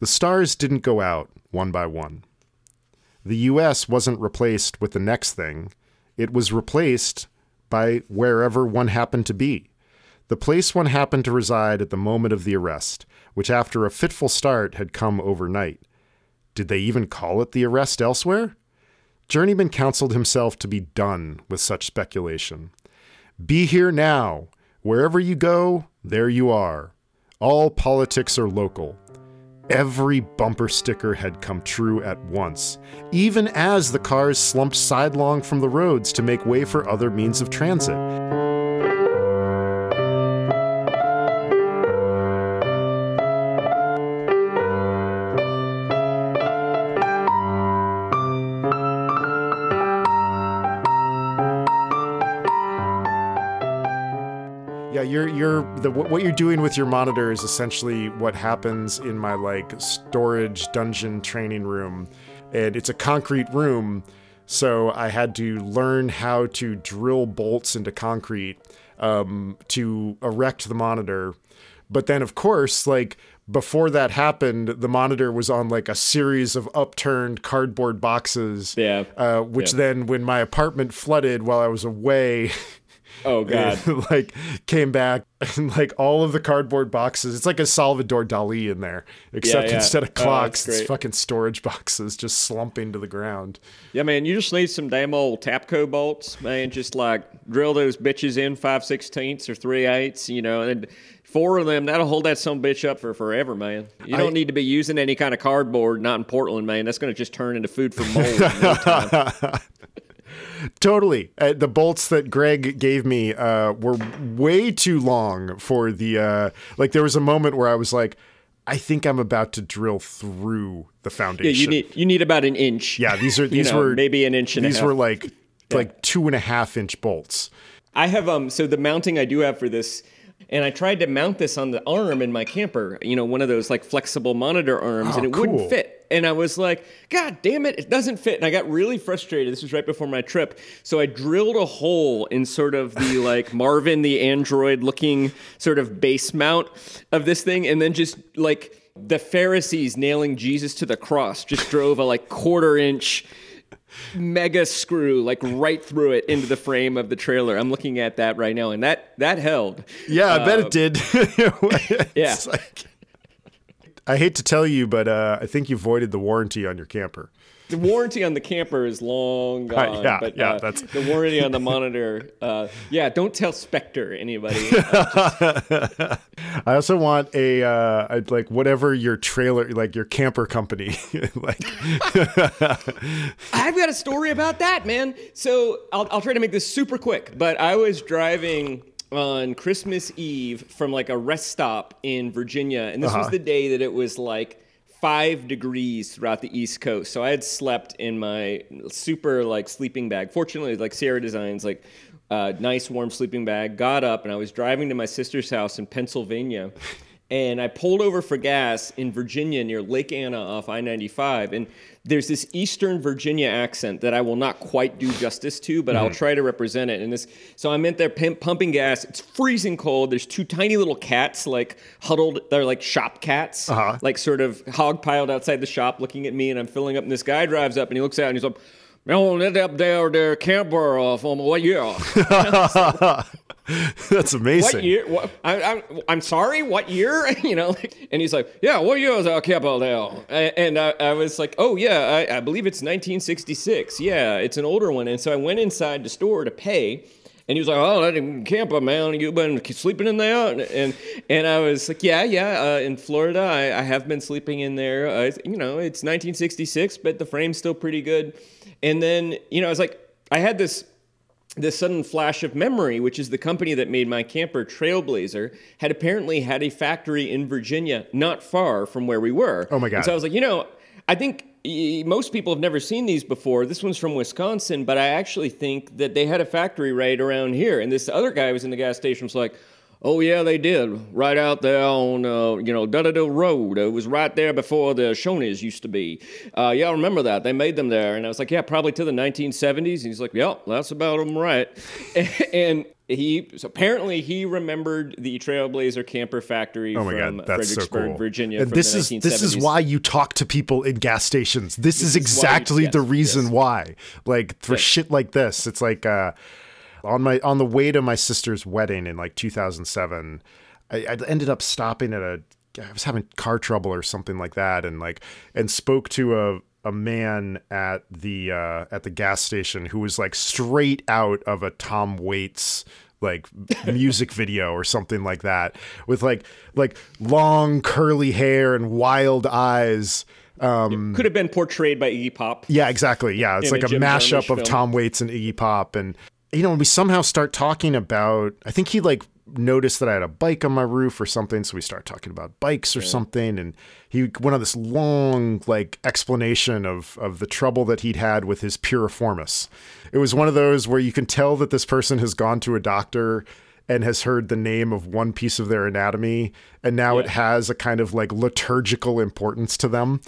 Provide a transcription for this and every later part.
The stars didn't go out one by one. The US wasn't replaced with the next thing, it was replaced by wherever one happened to be. The place one happened to reside at the moment of the arrest, which after a fitful start had come overnight. Did they even call it the arrest elsewhere? Journeyman counseled himself to be done with such speculation. Be here now. Wherever you go, there you are. All politics are local. Every bumper sticker had come true at once, even as the cars slumped sidelong from the roads to make way for other means of transit. The what you're doing with your monitor is essentially what happens in my like storage dungeon training room, and it's a concrete room, so I had to learn how to drill bolts into concrete um, to erect the monitor. But then, of course, like before that happened, the monitor was on like a series of upturned cardboard boxes. Yeah. Uh, which Yeah. then, when my apartment flooded while I was away, Oh god. like came back and like all of the cardboard boxes. It's like a Salvador Dali in there, except yeah. instead of Oh, clocks, that's it's fucking storage boxes just slumping to the ground. Yeah, man, you just need some damn old Tapcon bolts, man. Just like drill those bitches in five sixteenths or three eighths, you know, and four of them that'll hold that some bitch up for forever, man. You don't I- need to be using any kind of cardboard, not in Portland, man. That's gonna just turn into food for mold. in no time. Totally. Uh, the bolts that Greg gave me uh, were way too long for the. Uh, like, there was a moment where I was like, I think I'm about to drill through the foundation. yeah, you need you need about an inch. Yeah, these are you these know, were maybe an inch and a These were like like two and a half inch bolts. I have um so the mounting I do have for this and I tried to mount this on the arm in my camper, you know, one of those like flexible monitor arms, oh, and Oh, it cool. wouldn't fit. And I was like, God damn it, it doesn't fit. And I got really frustrated. This was right before my trip. So I drilled a hole in sort of the like Marvin the Android looking sort of base mount of this thing, and then just like the Pharisees nailing Jesus to the cross, just drove a like quarter inch mega screw like right through it into the frame of the trailer. I'm looking at that right now, and that that held. Yeah, I bet it did. yeah. Like- I hate to tell you, but uh, I think you voided the warranty on your camper. The warranty on the camper is long gone. yeah, but, yeah, uh, that's- the warranty on the monitor. Uh, yeah, don't tell Spectre anybody. I also want a uh, I'd like whatever your trailer, like your camper company, like I've got a story about that, man. So I'll, I'll try to make this super quick. But I was driving on Christmas Eve from like a rest stop in Virginia, and this was the day that it was like five degrees throughout the East Coast. So I had slept in my super like sleeping bag. Fortunately, like Sierra Designs, like uh, nice warm sleeping bag. Got up and I was driving to my sister's house in Pennsylvania. And I pulled over for gas in Virginia near Lake Anna off I 95. And there's this Eastern Virginia accent that I will not quite do justice to, but I'll mm. try to represent it. And this, so I'm in there pump, pumping gas. It's freezing cold. There's two tiny little cats, like huddled. They're like shop cats, uh-huh. like sort of hog piled outside the shop, looking at me. And I'm filling up. And this guy drives up and he looks out and he's like, "Oh, that up there, there camper uh, from what year? that's amazing. What year? What, I, I'm, I'm sorry. What year? you know, like, and he's like, yeah. What year was our camper there? And, and I, I was like, oh yeah, I, I believe it's 1966. Yeah, it's an older one. And so I went inside the store to pay. And he was like, "Oh, that camper, man, you've been sleeping in there?" And and, and I was like, "Yeah, yeah. Uh, in Florida, I, I have been sleeping in there. Uh, you know, it's 1966, but the frame's still pretty good." And then, you know, I was like, I had this this sudden flash of memory, which is the company that made my camper, Trailblazer, had apparently had a factory in Virginia, not far from where we were. Oh my God. And so I was like, you know, I think most people have never seen these before. This one's from Wisconsin, but I actually think that they had a factory right around here. And this other guy was in the gas station was like, Oh yeah, they did. Right out there on uh, you know Dudderdale Road. It was right there before the Shoney's used to be. Uh, yeah, I remember that. They made them there, and I was like, yeah, probably to the 1970s. And he's like, yeah, that's about them right. and he so apparently he remembered the Trailblazer Camper Factory Oh my from god, that's so Fredericksburg, cool. Virginia. And from this the is 1970s. this is why you talk to people in gas stations. This, is is why you- exactly the reason yes. why. Like for Yes. shit like this, it's like uh, on my on the way to my sister's wedding in like 2007, I, I ended up stopping at a. I was having car trouble or something like that, and like and spoke to a a man at the uh, at the gas station who was like straight out of a Tom Waits like music video or something like that with like like long curly hair and wild eyes um could have been portrayed by Iggy Pop. yeah exactly yeah it's like a a mashup of tom waits and iggy pop and you know we somehow start talking about i think he like noticed that i had a bike on my roof or something so we start talking about bikes or something and he went on this long like explanation of of the trouble that he'd had with his piriformis. It was one of those where you can tell that this person has gone to a doctor and has heard the name of one piece of their anatomy and now it has a kind of like liturgical importance to them.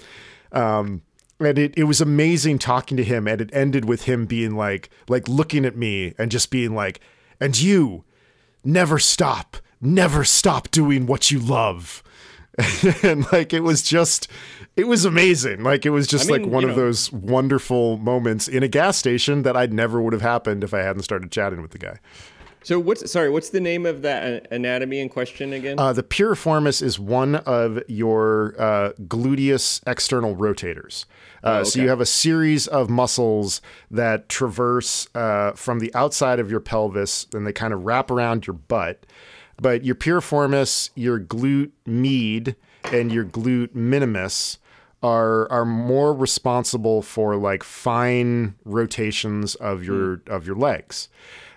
Um and it, it was amazing talking to him and it ended with him being like like looking at me and just being like and you never stop never stop doing what you love and like it was just it was amazing like it was just I like one of know- those wonderful moments in a gas station that i'd never would have happened if i hadn't started chatting with the guy So what's sorry? What's the name of that uh, anatomy in question again? uh, the piriformis is one of your uh, gluteus external rotators. Uh, So okay. you have a series of muscles that traverse uh, from the outside of your pelvis, and they kind of wrap around your butt. But your piriformis, your glute med, and your glute minimus are are more responsible for like fine rotations of your of your legs.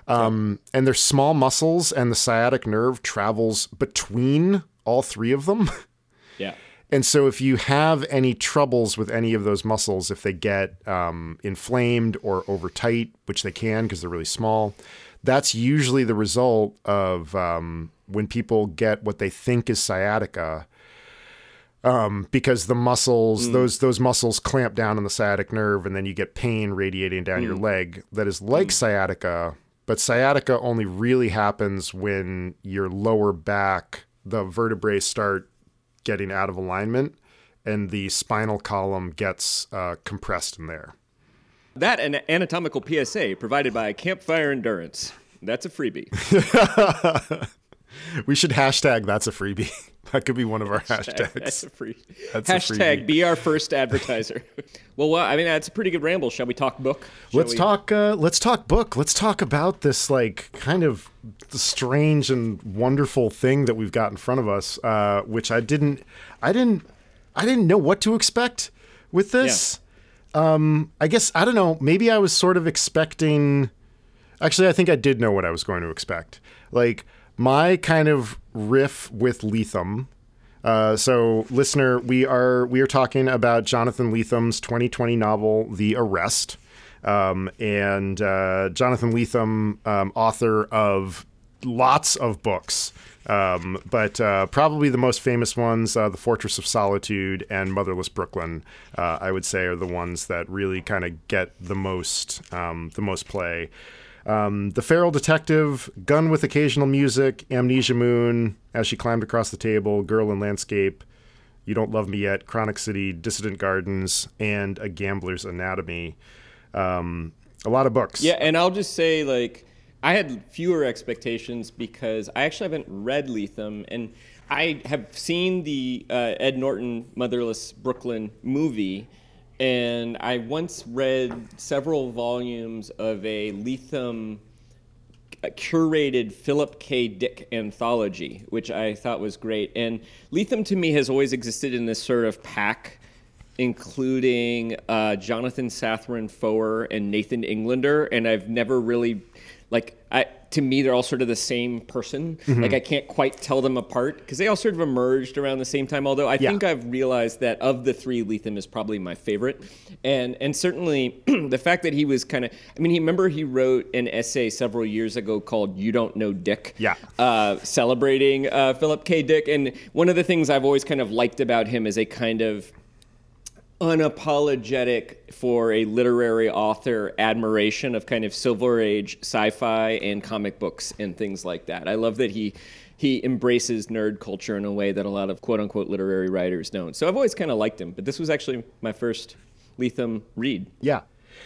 Um, and they're small muscles, and the sciatic nerve travels between all three of them. And so, if you have any troubles with any of those muscles, if they get um, inflamed or over tight, which they can because they're really small, that's usually the result of um, when people get what they think is sciatica. Um, because the muscles, those those muscles clamp down on the sciatic nerve, and then you get pain radiating down your leg. That is like sciatica, but sciatica only really happens when your lower back, the vertebrae start getting out of alignment and the spinal column gets uh, compressed in there. That an anatomical PSA provided by Campfire Endurance. That's a freebie. We should hashtag that's a freebie. that could be one of our That's hashtags. a free. That's Hashtag freebie. be our first advertiser. well, well, I mean, that's a pretty good ramble. Shall we talk book? Shall Let's we- talk. Uh, let's talk book. Let's talk about this like kind of strange and wonderful thing that we've got in front of us, uh, which I didn't, I didn't, I didn't know what to expect with this. Um, I guess I don't know. Maybe I was sort of expecting. Actually, I think I did know what I was going to expect. Like my kind of riff with Lethem. Uh, so, listener, we are we are talking about Jonathan Lethem's 2020 novel, The Arrest, um, and uh, Jonathan Lethem, um, author of lots of books, um, but uh, probably the most famous ones, uh, The Fortress of Solitude and Motherless Brooklyn, uh, I would say, are the ones that really kind of get the most um, the most play. Um, the Feral Detective, Gun with Occasional Music, Amnesia Moon, As She Climbed Across the Table, Girl in Landscape, You Don't Love Me Yet, Chronic City, Dissident Gardens, and A Gambler's Anatomy. Um, a lot of books. Yeah, and I'll just say, like, I had fewer expectations because I actually haven't read Lethem, and I have seen the uh, Ed Norton Motherless Brooklyn movie, and I once read several volumes of a Lethem uh, curated Philip K. Dick anthology, which I thought was great. And Lethem to me has always existed in this sort of pack, including uh, Jonathan Safran Foer and Nathan Englander. And I've never really, like, I, to me, they're all sort of the same person. Like, I can't quite tell them apart because they all sort of emerged around the same time. Although I Yeah. think I've realized that of the three, Lethem is probably my favorite. And and certainly the fact that he was kind of, I mean, he remember he wrote an essay several years ago called "You Don't Know Dick," Yeah. uh, celebrating uh, Philip K. Dick. And one of the things I've always kind of liked about him is a kind of unapologetic for a literary author admiration of kind of silver age sci-fi and comic books and things like that. I love that he he embraces nerd culture in a way that a lot of quote unquote literary writers don't. So I've always kind of liked him, but this was actually my first Lethem read. Yeah.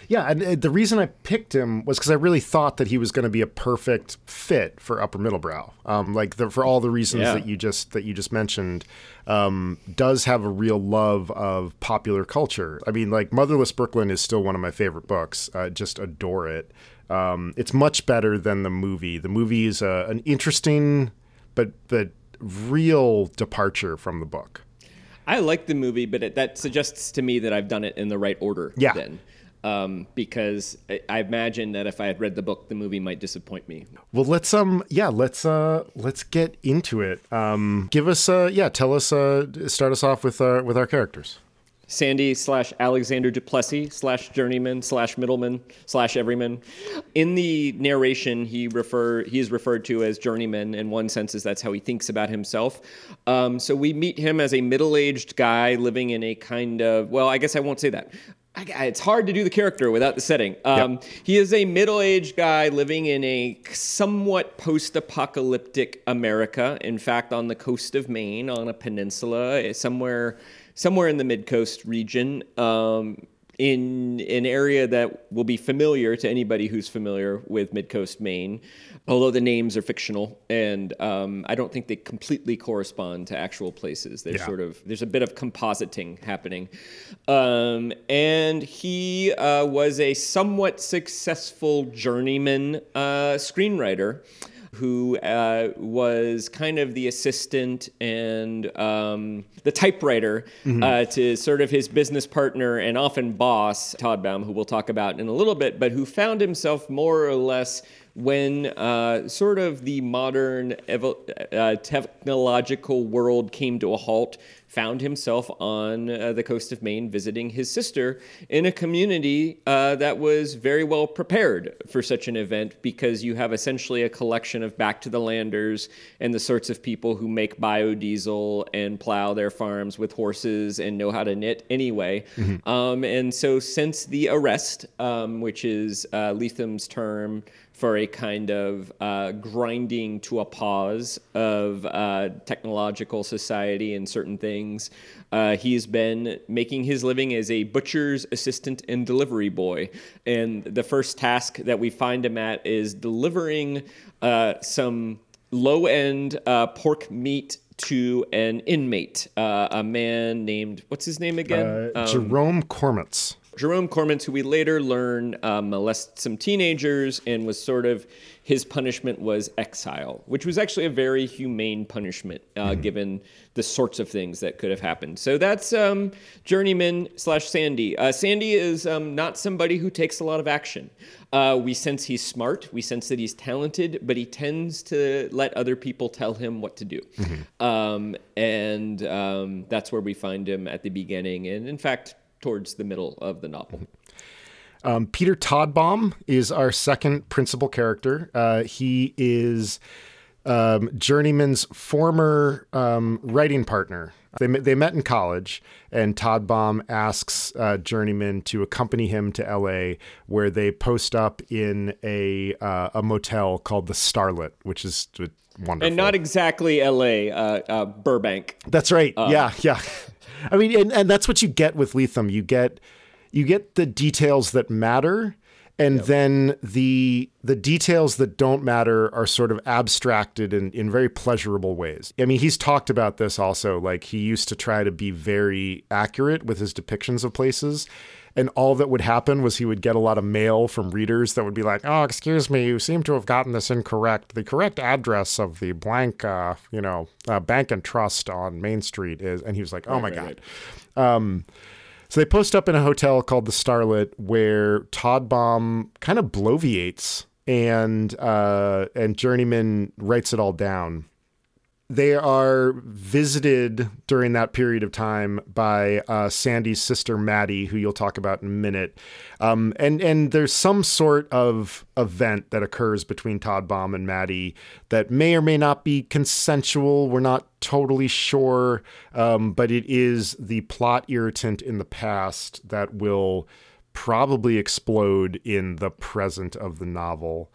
Yeah, and uh, the reason I picked him was because I really thought that he was going to be a perfect fit for Upper Middlebrow. Um, like the, for all the reasons yeah. that you just that you just mentioned, um, does have a real love of popular culture. I mean, like Motherless Brooklyn is still one of my favorite books. I just adore it. Um, it's much better than the movie. The movie is uh, an interesting, but but real departure from the book. I like the movie, but it, that suggests to me that I've done it in the right order. Yeah. Then um, because I, I imagine that if I had read the book, the movie might disappoint me. Well, let's um, yeah, let's uh, let's get into it. Um, give us uh, yeah, tell us uh, start us off with our with our characters. Sandy slash Alexander Duplessis slash journeyman slash middleman slash everyman. In the narration, he refer he is referred to as journeyman. In one sense, is that's how he thinks about himself. Um, so we meet him as a middle aged guy living in a kind of well, I guess I won't say that it's hard to do the character without the setting. Um, yep. He is a middle aged guy living in a somewhat post apocalyptic America. In fact, on the coast of Maine, on a peninsula, somewhere somewhere in the mid coast region. Um, in an area that will be familiar to anybody who's familiar with Midcoast Maine, although the names are fictional and um, I don't think they completely correspond to actual places. There's yeah. sort of there's a bit of compositing happening, um, and he uh, was a somewhat successful journeyman uh, screenwriter who uh, was kind of the assistant and um, the typewriter mm-hmm. uh, to sort of his business partner and often boss, Todbaum, who we'll talk about in a little bit, but who found himself more or less when uh, sort of the modern evo- uh, technological world came to a halt, found himself on uh, the coast of Maine visiting his sister in a community uh, that was very well prepared for such an event because you have essentially a collection of back to the landers and the sorts of people who make biodiesel and plow their farms with horses and know how to knit anyway. Mm-hmm. Um, and so, since the arrest, um, which is uh, Lethem's term, for a kind of uh, grinding to a pause of uh, technological society and certain things. Uh, he's been making his living as a butcher's assistant and delivery boy. And the first task that we find him at is delivering uh, some low end uh, pork meat to an inmate, uh, a man named, what's his name again? Um, Jerome Cormantz. Jerome Cormantz, who we later learn uh, molested some teenagers and was sort of his punishment was exile, which was actually a very humane punishment uh, mm-hmm. given the sorts of things that could have happened. So that's um, Journeyman slash Sandy. Uh, Sandy is um, not somebody who takes a lot of action. Uh, we sense he's smart, we sense that he's talented, but he tends to let other people tell him what to do. Mm-hmm. Um, and um, that's where we find him at the beginning. And in fact, towards the middle of the novel. Um, Peter Todbaum is our second principal character. Uh, he is um, Journeyman's former um, writing partner. They, they met in college, and Todbaum asks uh, Journeyman to accompany him to L.A., where they post up in a uh, a motel called the Starlet, which is wonderful. And not exactly L.A., uh, uh, Burbank. That's right. Uh, yeah, yeah. I mean, and, and that's what you get with Lethem. You get you get the details that matter, and yep. then the the details that don't matter are sort of abstracted in, in very pleasurable ways. I mean, he's talked about this also. Like he used to try to be very accurate with his depictions of places. And all that would happen was he would get a lot of mail from readers that would be like, "Oh, excuse me, you seem to have gotten this incorrect. The correct address of the blank, uh, you know, uh, bank and trust on Main Street is," and he was like, "Oh right, my right, god." Right. Um, so they post up in a hotel called the Starlet, where Todbaum kind of bloviates, and uh, and Journeyman writes it all down. They are visited during that period of time by uh, Sandy's sister Maddie, who you'll talk about in a minute. Um, and and there's some sort of event that occurs between Todbaum and Maddie that may or may not be consensual. We're not totally sure, um, but it is the plot irritant in the past that will probably explode in the present of the novel.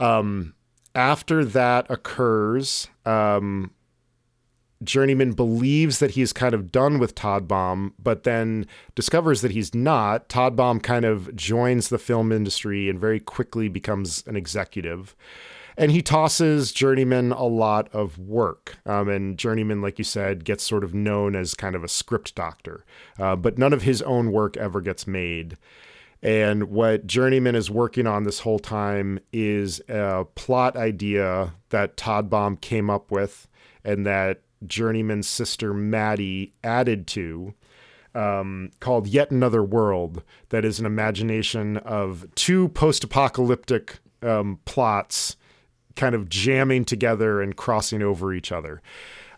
Um, after that occurs, um, Journeyman believes that he's kind of done with Todbaum, but then discovers that he's not. Todbaum kind of joins the film industry and very quickly becomes an executive. And he tosses Journeyman a lot of work. Um, and Journeyman, like you said, gets sort of known as kind of a script doctor. Uh, but none of his own work ever gets made. And what Journeyman is working on this whole time is a plot idea that Todbaum came up with and that Journeyman's sister Maddie added to. Um, called Yet Another World, that is an imagination of two post apocalyptic um, plots kind of jamming together and crossing over each other.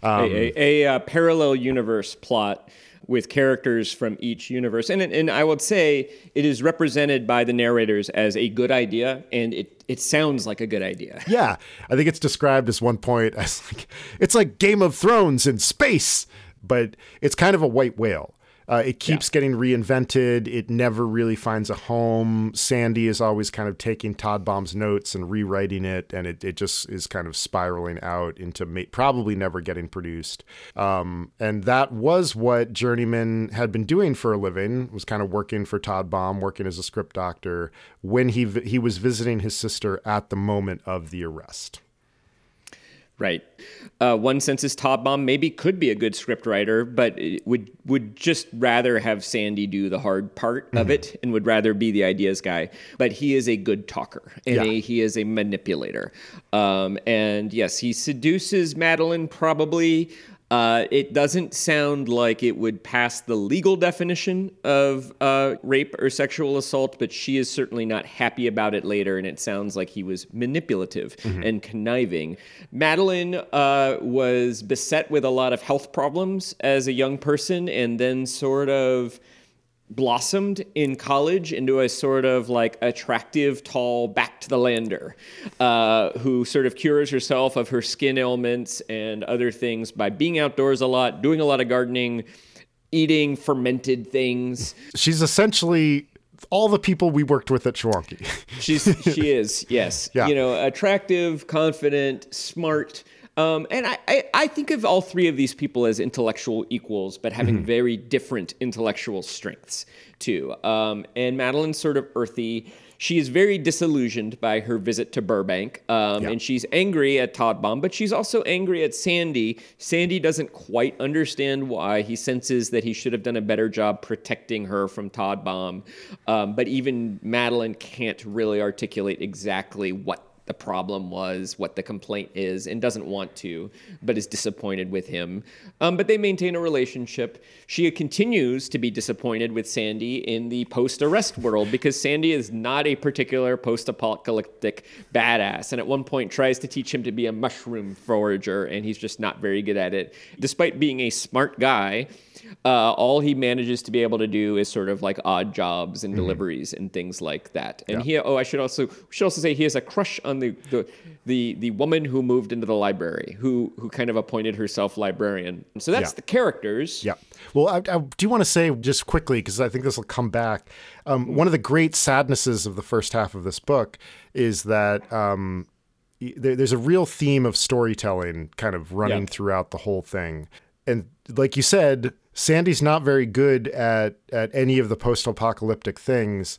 Um, a, a, a, a, parallel universe plot with characters from each universe. And, and I would say it is represented by the narrators as a good idea, and it, it sounds like a good idea. Yeah. I think it's described as one point as like, it's like Game of Thrones in space, but it's kind of a white whale. Uh, it keeps yeah. getting reinvented. It never really finds a home. Sandy is always kind of taking Todbaum's notes and rewriting it, and it, it just is kind of spiraling out into ma- probably never getting produced. Um, and that was what Journeyman had been doing for a living. Was kind of working for Todbaum, working as a script doctor when he he was visiting his sister at the moment of the arrest. Right. Uh, one senses Todbaum maybe could be a good scriptwriter, but would would just rather have Sandy do the hard part mm-hmm. of it and would rather be the ideas guy. But he is a good talker and yeah. a, he is a manipulator. Um, and yes, he seduces Madeline probably uh, it doesn't sound like it would pass the legal definition of uh, rape or sexual assault, but she is certainly not happy about it later, and it sounds like he was manipulative mm-hmm. and conniving. Madeline uh, was beset with a lot of health problems as a young person, and then sort of blossomed in college into a sort of like attractive, tall, back to the lander uh, who sort of cures herself of her skin ailments and other things by being outdoors a lot, doing a lot of gardening, eating fermented things. She's essentially all the people we worked with at Shwanky. She's she is yes, yeah. you know, attractive, confident, smart um, and I, I, I, think of all three of these people as intellectual equals, but having mm-hmm. very different intellectual strengths too. Um, and Madeline's sort of earthy. She is very disillusioned by her visit to Burbank, um, yeah. and she's angry at Todbaum, but she's also angry at Sandy. Sandy doesn't quite understand why. He senses that he should have done a better job protecting her from Todbaum, um, but even Madeline can't really articulate exactly what the problem was, what the complaint is, and doesn't want to, but is disappointed with him. Um, but they maintain a relationship. She continues to be disappointed with Sandy in the post arrest world because Sandy is not a particular post apocalyptic badass, and at one point tries to teach him to be a mushroom forager, and he's just not very good at it. Despite being a smart guy, uh, all he manages to be able to do is sort of like odd jobs and mm-hmm. deliveries and things like that. And yeah. he, oh, I should also should also say he has a crush on the, the the the woman who moved into the library, who who kind of appointed herself librarian. So that's yeah. the characters. Yeah. Well, I, I do want to say just quickly because I think this will come back. Um, one of the great sadnesses of the first half of this book is that. Um, there's a real theme of storytelling kind of running throughout the whole thing. And like you said, Sandy's not very good at at any of the post-apocalyptic things.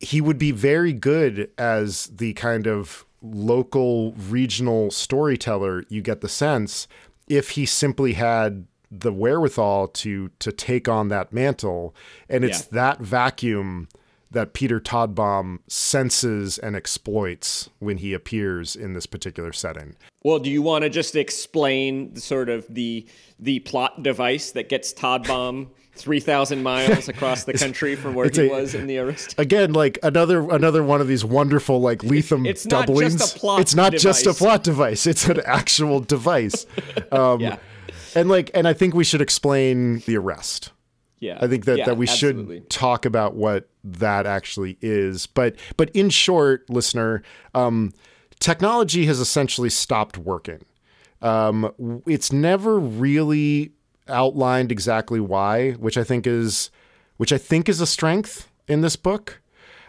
He would be very good as the kind of local regional storyteller, you get the sense, if he simply had the wherewithal to to take on that mantle and it's yeah. that vacuum that Peter Todbaum senses and exploits when he appears in this particular setting. Well, do you want to just explain sort of the the plot device that gets Todbaum 3,000 miles across the country from where he a, was in the arrest. Again, like another another one of these wonderful like Lethem it's doublings. Not just a plot it's not device. just a plot device. It's an actual device. Um, yeah. And like, and I think we should explain the arrest. Yeah. I think that, yeah, that we absolutely. should talk about what that actually is. But but in short, listener, um, technology has essentially stopped working. Um, it's never really outlined exactly why, which I think is which I think is a strength in this book.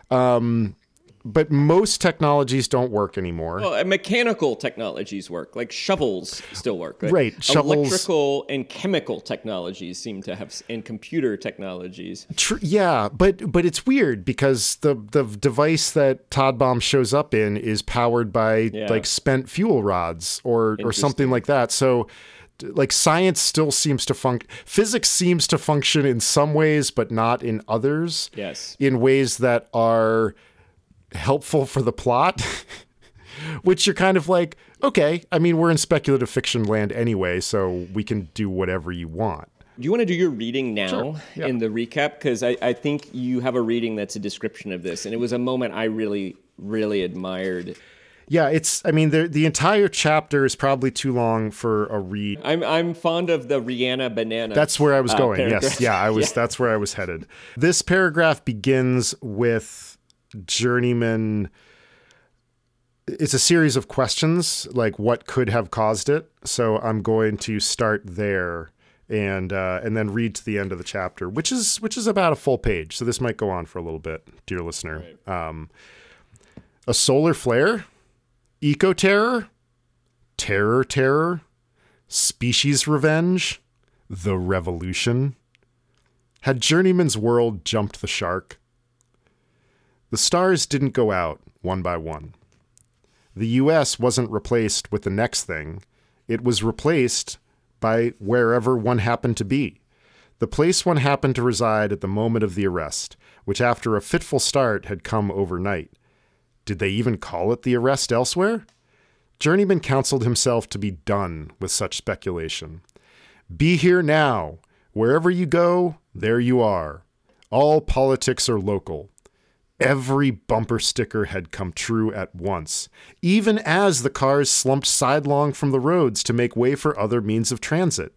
Um, but most technologies don't work anymore. Well, mechanical technologies work, like shovels still work. Right, right. Shovels. Electrical and chemical technologies seem to have, and computer technologies. Tr- yeah, but but it's weird because the the device that Todbaum shows up in is powered by yeah. like spent fuel rods or or something like that. So like science still seems to function physics seems to function in some ways but not in others yes in ways that are helpful for the plot which you're kind of like okay i mean we're in speculative fiction land anyway so we can do whatever you want do you want to do your reading now sure. yeah. in the recap because I, I think you have a reading that's a description of this and it was a moment i really really admired yeah, it's. I mean, the the entire chapter is probably too long for a read. I'm I'm fond of the Rihanna banana. That's where I was uh, going. Paragraph. Yes, yeah, I was. yeah. That's where I was headed. This paragraph begins with journeyman. It's a series of questions, like what could have caused it. So I'm going to start there and uh, and then read to the end of the chapter, which is which is about a full page. So this might go on for a little bit, dear listener. Right. Um, a solar flare Eco Terror, Terror Terror, Species Revenge, The Revolution. Had Journeyman's world jumped the shark? The stars didn't go out one by one. The US wasn't replaced with the next thing, it was replaced by wherever one happened to be. The place one happened to reside at the moment of the arrest, which after a fitful start had come overnight. Did they even call it the arrest elsewhere? Journeyman counseled himself to be done with such speculation. Be here now. Wherever you go, there you are. All politics are local. Every bumper sticker had come true at once, even as the cars slumped sidelong from the roads to make way for other means of transit.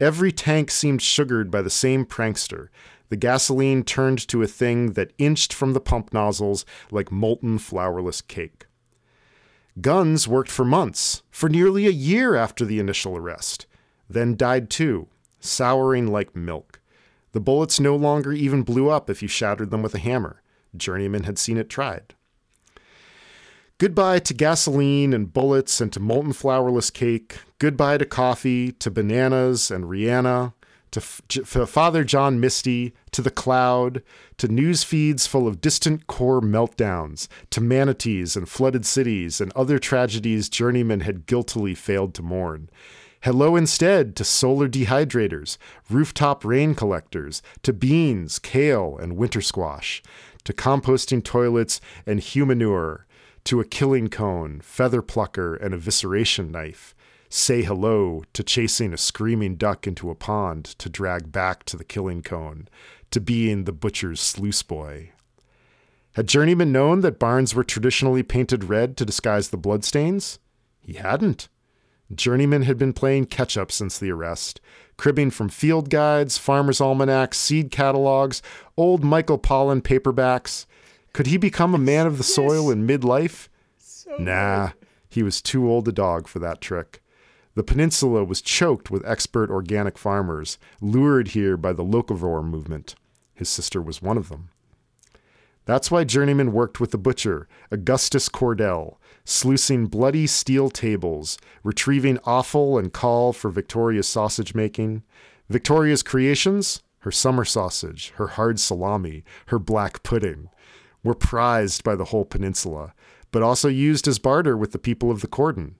Every tank seemed sugared by the same prankster, the gasoline turned to a thing that inched from the pump nozzles like molten flourless cake. Guns worked for months, for nearly a year after the initial arrest, then died too, souring like milk. The bullets no longer even blew up if you shattered them with a hammer. Journeyman had seen it tried. Goodbye to gasoline and bullets and to molten flourless cake. Goodbye to coffee, to bananas and Rihanna, to F- Father John Misty, to the cloud, to news feeds full of distant core meltdowns, to manatees and flooded cities and other tragedies journeymen had guiltily failed to mourn. Hello instead to solar dehydrators, rooftop rain collectors, to beans, kale, and winter squash, to composting toilets and humanure, to a killing cone, feather plucker, and evisceration knife, say hello to chasing a screaming duck into a pond to drag back to the killing cone, to being the butcher's sluice boy. Had Journeyman known that barns were traditionally painted red to disguise the bloodstains? He hadn't. Journeyman had been playing catch up since the arrest, cribbing from field guides, farmers' almanacs, seed catalogs, old Michael Pollan paperbacks. Could he become a man of the soil in midlife? So nah, he was too old a dog for that trick. The peninsula was choked with expert organic farmers, lured here by the locavore movement. His sister was one of them. That's why Journeyman worked with the butcher, Augustus Cordell, sluicing bloody steel tables, retrieving offal and caul for Victoria's sausage making. Victoria's creations, her summer sausage, her hard salami, her black pudding, were prized by the whole peninsula, but also used as barter with the people of the cordon.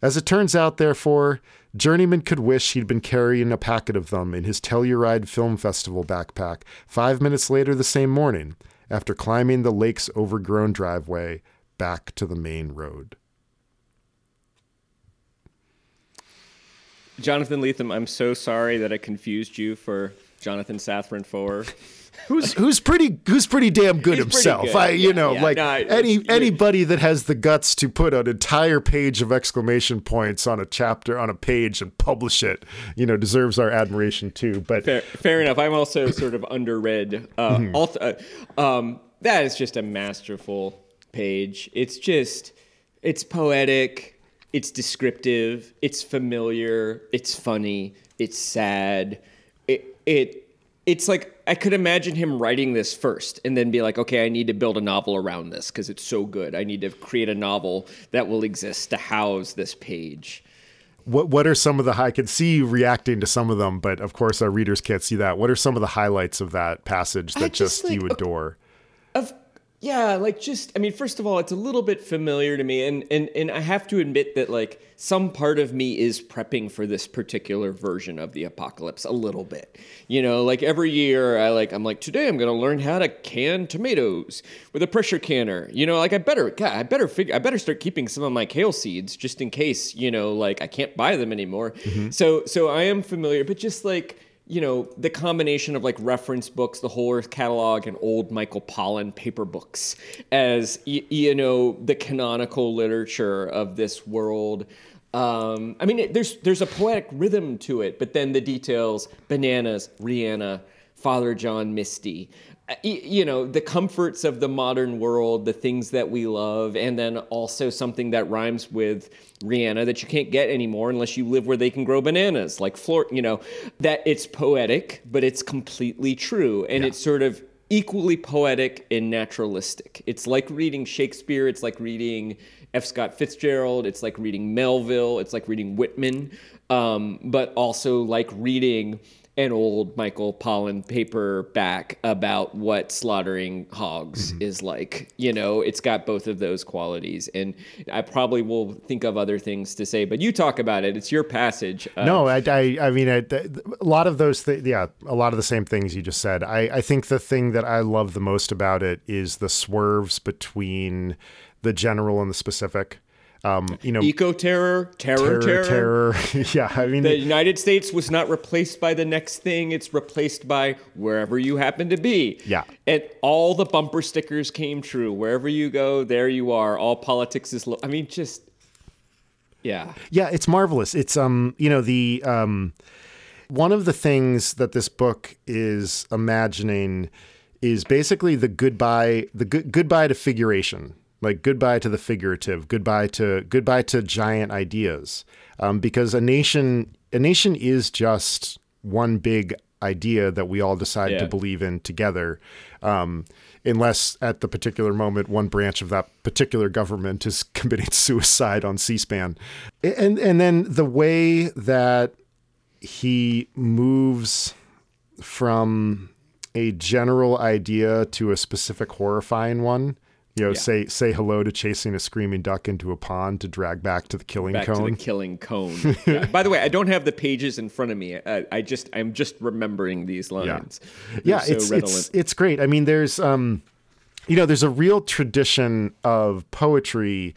As it turns out, therefore, Journeyman could wish he'd been carrying a packet of them in his Telluride Film Festival backpack five minutes later the same morning, after climbing the lake's overgrown driveway back to the main road. Jonathan Lethem, I'm so sorry that I confused you for Jonathan Safran Foer. who's who's pretty who's pretty damn good He's himself. good. I you Yeah, know yeah. like No, any anybody that has the guts to put an entire page of exclamation points on a chapter on a page and publish it, you know, deserves our admiration too. But Fair, fair enough. I'm also sort of underread. Uh, Mm-hmm. also, uh, um, that is just a masterful page. It's just, it's poetic. It's descriptive. It's familiar. It's funny. It's sad. It it it's like I could imagine him writing this first and then be like, okay, I need to build a novel around this because it's so good. I need to create a novel that will exist to house this page. what what are some of the I can see you reacting to some of them, but of course our readers can't see that. What are some of the highlights of that passage that just, just, like, you adore? Yeah, like just I mean, first of all, it's a little bit familiar to me, and and and I have to admit that like some part of me is prepping for this particular version of the apocalypse a little bit. You know, like every year I like I'm like today I'm gonna learn how to can tomatoes with a pressure canner. You know, like I better God, I better figure I better start keeping some of my kale seeds just in case you know like I can't buy them anymore. Mm-hmm. So so I am familiar, but just like you know, the combination of like reference books, the whole Earth catalog, and old Michael Pollan paper books as, you know, the canonical literature of this world. Um, I mean, it, there's there's a poetic rhythm to it, but then the details: bananas, Rihanna, Father John Misty. Uh, You know, the comforts of the modern world, the things that we love, and then also something that rhymes with Rihanna that you can't get anymore unless you live where they can grow bananas, like Flor. You know, that it's poetic, but it's completely true, and it's sort of equally poetic and naturalistic. It's like reading Shakespeare. It's like reading F. Scott Fitzgerald. It's like reading Melville. It's like reading Whitman, um, but also like reading an old Michael Pollan paperback about what slaughtering hogs is like. You know, it's got both of those qualities, and I probably will think of other things to say. But you talk about it; it's your passage. Uh, No, I, I, I mean, I, a lot of those, th- yeah, a lot of the same things you just said. I, I think the thing that I love the most about it is the swerves between the general and the specific. Um, you know, Eco terror, terror, terror, terror. terror. yeah, I mean, The United States was not replaced by the next thing. It's replaced by wherever you happen to be. Yeah. And all the bumper stickers came true. Wherever you go, there you are. All politics is. Lo- I mean, just. Yeah. Yeah, it's marvelous. It's um, you know, the um one of the things that this book is imagining is basically the goodbye the good goodbye to figuration. Like goodbye to the figurative, goodbye to goodbye to giant ideas. Um, because a nation a nation is just one big idea that we all decide Yeah. to believe in together. Um, unless at the particular moment one branch of that particular government is committing suicide on C-SPAN. And and then the way that he moves from a general idea to a specific horrifying one. You know, say say hello to chasing a screaming duck into a pond to drag back to the killing Back cone. to the killing cone. Yeah. By the way, I don't have the pages in front of me. I, I just I'm just remembering these lines. They're yeah, so it's redolent. it's it's great. I mean, there's um, you know, there's a real tradition of poetry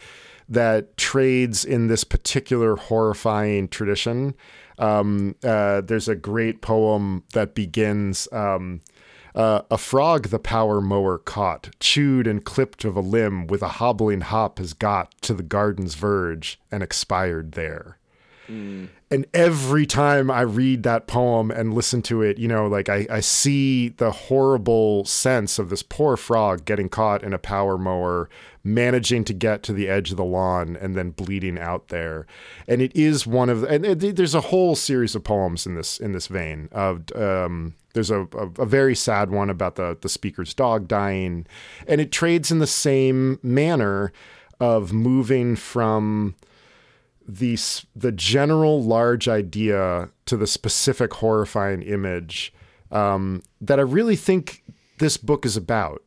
that trades in this particular horrifying tradition. Um, uh, there's a great poem that begins. Um, uh, a frog the power mower caught, chewed and clipped of a limb with a hobbling hop has got to the garden's verge and expired there. And every time I read that poem and listen to it, you know, like I, I see the horrible sense of this poor frog getting caught in a power mower, managing to get to the edge of the lawn and then bleeding out there. And it is one of, and there's a whole series of poems in this in this vein. Of um, there's a, a, a very sad one about the the speaker's dog dying, and it trades in the same manner of moving from the the general large idea to the specific horrifying image um, that I really think this book is about.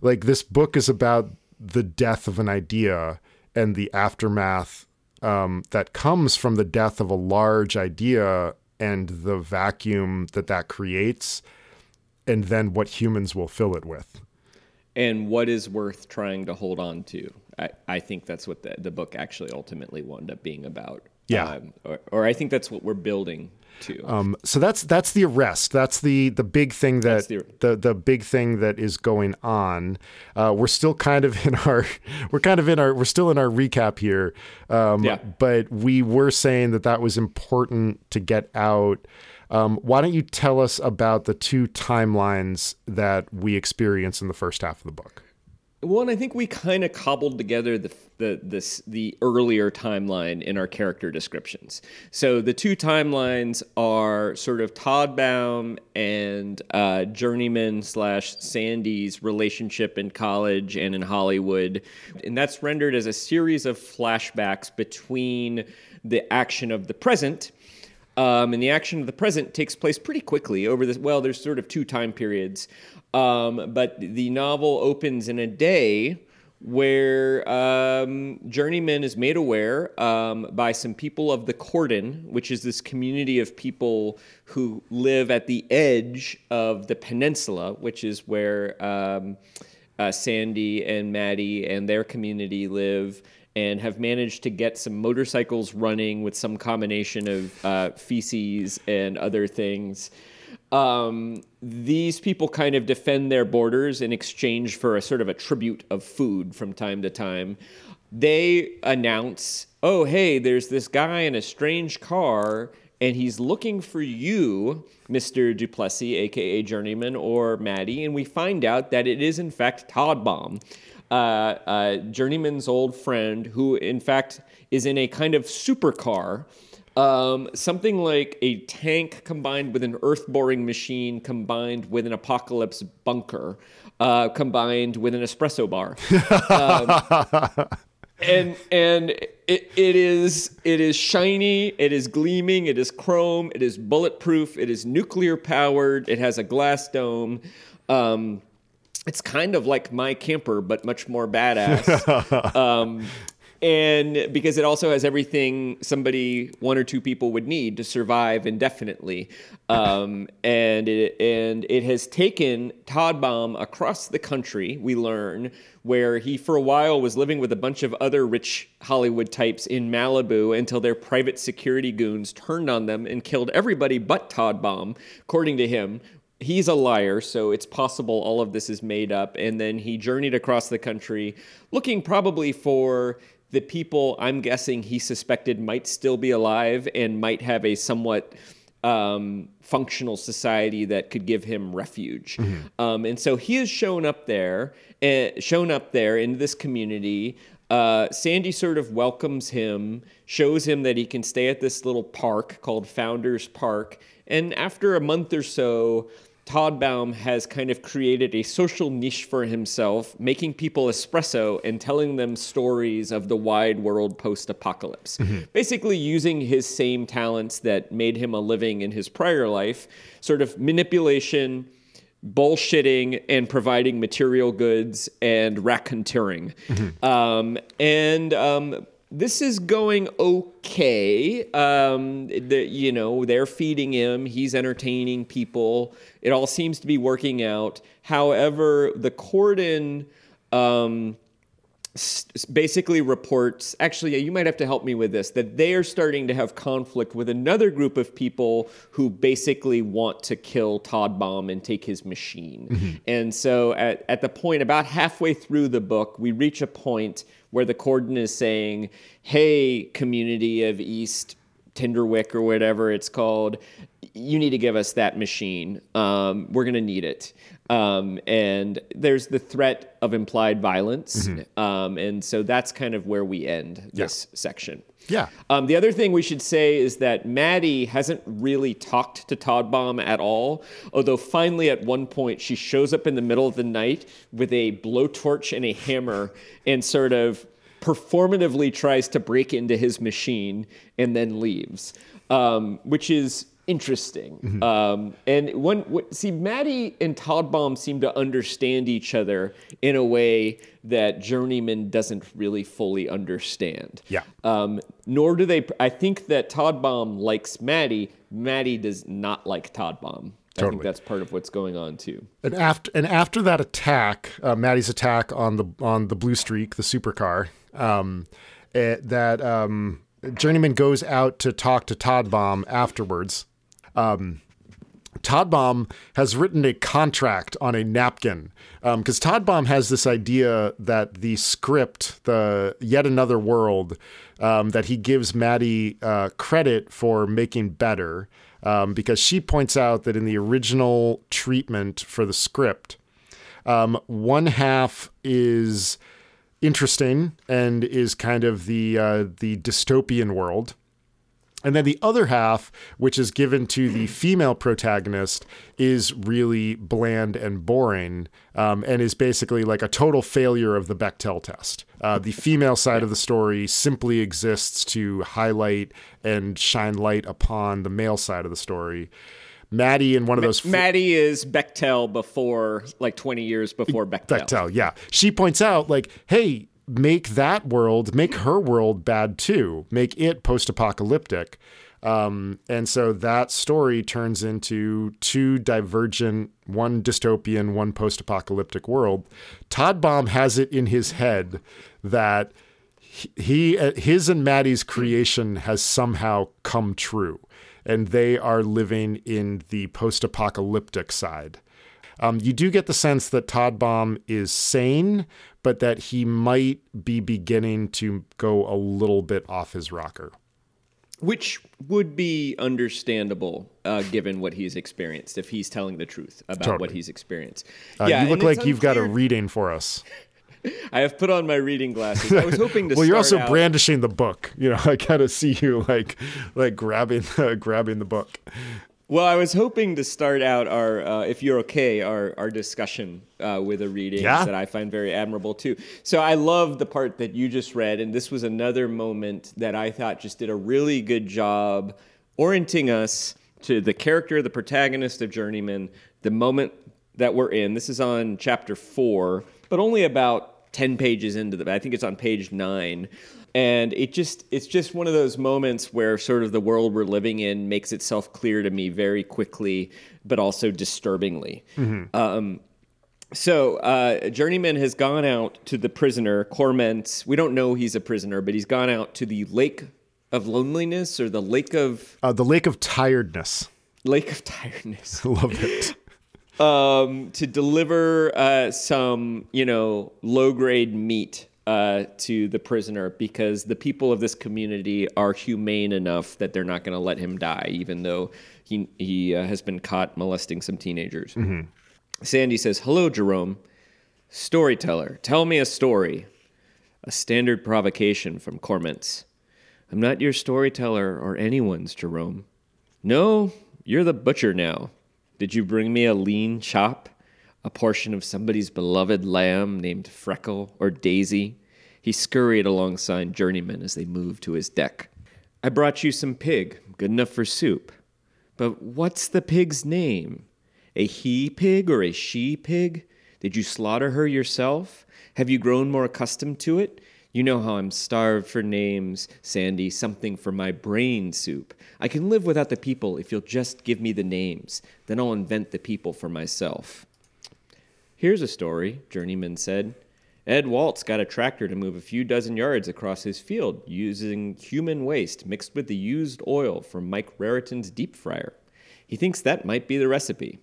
Like this book is about the death of an idea and the aftermath um, that comes from the death of a large idea and the vacuum that that creates, and then what humans will fill it with. and what is worth trying to hold on to. I, I think that's what the, the book actually ultimately wound up being about. Yeah. Um, or, or I think that's what we're building to. Um, so that's that's the arrest. That's the the big thing that the- the, the big thing that is going on. Uh, we're still kind of in our we're kind of in our we're still in our recap here. Um, Yeah. But we were saying that that was important to get out. Um, why don't you tell us about the two timelines that we experience in the first half of the book? Well, and I think we kind of cobbled together the the this the earlier timeline in our character descriptions. So the two timelines are sort of Todbaum and uh, Journeyman slash Sandy's relationship in college and in Hollywood, and that's rendered as a series of flashbacks between the action of the present. Um, and the action of the present takes place pretty quickly over this. Well, there's sort of two time periods. Um, but the novel opens in a day where um, Journeyman is made aware um, by some people of the Cordon, which is this community of people who live at the edge of the peninsula, which is where um, uh, Sandy and Maddie and their community live. And have managed to get some motorcycles running with some combination of uh, feces and other things um, these people kind of defend their borders in exchange for a sort of a tribute of food from time to time. They announce, oh, hey, there's this guy in a strange car, and he's looking for you, Mr. Duplessis, aka Journeyman, or Maddie. And we find out that it is, in fact, Todbaum. Uh, uh, Journeyman's old friend, who in fact is in a kind of supercar um, something like a tank combined with an earth boring machine combined with an apocalypse bunker uh, combined with an espresso bar. Um, and and it, it is it is shiny, it is gleaming, it is chrome, it is bulletproof, it is nuclear powered, it has a glass dome. Um, it's kind of like my camper, but much more badass. um, and because it also has everything somebody one or two people would need to survive indefinitely um, and it and it has taken Todbaum across the country we learn where he for a while was living with a bunch of other rich Hollywood types in Malibu until their private security goons turned on them and killed everybody but Todbaum according to him he's a liar, so it's possible all of this is made up. And then he journeyed across the country looking probably for the people I'm guessing he suspected might still be alive and might have a somewhat um, functional society that could give him refuge. Um, and so he has shown up there, uh, shown up there in this community. Uh, Sandy sort of welcomes him, shows him that he can stay at this little park called Founders Park. And after a month or so, Todbaum has kind of created a social niche for himself, making people espresso and telling them stories of the wide world post apocalypse. Basically, using his same talents that made him a living in his prior life, sort of manipulation, bullshitting, and providing material goods and raconteuring. Um, and um, this is going okay. Um, the, you know, they're feeding him, he's entertaining people. It all seems to be working out. However, the cordon um, s- basically reports actually, you might have to help me with this that they are starting to have conflict with another group of people who basically want to kill Todbaum and take his machine. And so, at, at the point about halfway through the book, we reach a point where the cordon is saying, Hey, community of East Tinderwick or whatever it's called, you need to give us that machine. Um, we're going to need it. Um, and there's the threat of implied violence. Um, and so that's kind of where we end this section. Yeah. Um, the other thing we should say is that Maddie hasn't really talked to Todbaum at all, although finally at one point she shows up in the middle of the night with a blowtorch and a hammer and sort of performatively tries to break into his machine and then leaves, um, which is interesting. Um, and when wh- see Maddie and Todbaum seem to understand each other in a way that Journeyman doesn't really fully understand. Yeah. Um, nor do they. I think that Todbaum likes Maddie. Maddie does not like Todbaum. I think that's part of what's going on too. And after and after that attack, uh, Maddie's attack on the on the blue streak, the supercar, um, it, eh, that um, Journeyman goes out to talk to Todbaum afterwards. Um, Todbaum has written a contract on a napkin because um, Todbaum has this idea that the script, the Yet Another World, um, that he gives Maddie uh, credit for making better um, because she points out that in the original treatment for the script, um, one half is interesting and is kind of the uh, the dystopian world. And then the other half, which is given to the female protagonist, is really bland and boring um, and is basically like a total failure of the Bechtel test. Uh, the female side of the story simply exists to highlight and shine light upon the male side of the story. Maddie in one of those. Maddie is Bechtel before, like 20 years before Bechtel. Bechdel, yeah. She points out, like, hey, make that world, make her world bad too, make it post apocalyptic. Um, and so that story turns into two divergent, one dystopian, one post apocalyptic world. Todbaum has it in his head that he, his and Maddie's creation has somehow come true, and they are living in the post apocalyptic side. Um, you do get the sense that Todbaum is sane, but that he might be beginning to go a little bit off his rocker. Which would be understandable uh, given what he's experienced, if he's telling the truth about totally. what he's experienced. Uh, yeah, you look like you've got a reading for us. I have put on my reading glasses. I was hoping to. well, you're also out... brandishing the book. You know, I kind of see you like, like grabbing, uh, grabbing the book. Well, I was hoping to start out our, uh, if you're okay, our, our discussion uh, with a reading yeah. that I find very admirable too. So I love the part that you just read, and this was another moment that I thought just did a really good job orienting us to the character, the protagonist of Journeyman, the moment that we're in. This is on chapter four, but only about 10 pages into the, I think it's on page nine and it just it's just one of those moments where sort of the world we're living in makes itself clear to me very quickly but also disturbingly. Mm-hmm. um, so uh, journeyman has gone out to the prisoner cormant we don't know he's a prisoner but he's gone out to the lake of loneliness or the lake of uh, the lake of tiredness. Lake of tiredness. Love it. Um, to deliver uh, some you know low grade meat uh, to the prisoner because the people of this community are humane enough that they're not going to let him die, even though he he uh, has been caught molesting some teenagers. Mm-hmm. Sandy says, "Hello, Jerome, storyteller. Tell me a story." A standard provocation from Cormantz. I'm not your storyteller or anyone's, Jerome. No, you're the butcher now. Did you bring me a lean chop? A portion of somebody's beloved lamb named Freckle or Daisy. He scurried alongside Journeyman as they moved to his deck. I brought you some pig, good enough for soup. But what's the pig's name? A he pig or a she pig? Did you slaughter her yourself? Have you grown more accustomed to it? You know how I'm starved for names, Sandy, something for my brain soup. I can live without the people if you'll just give me the names. Then I'll invent the people for myself. Here's a story, Journeyman said. Ed Waltz got a tractor to move a few dozen yards across his field using human waste mixed with the used oil from Mike Raritan's deep fryer. He thinks that might be the recipe.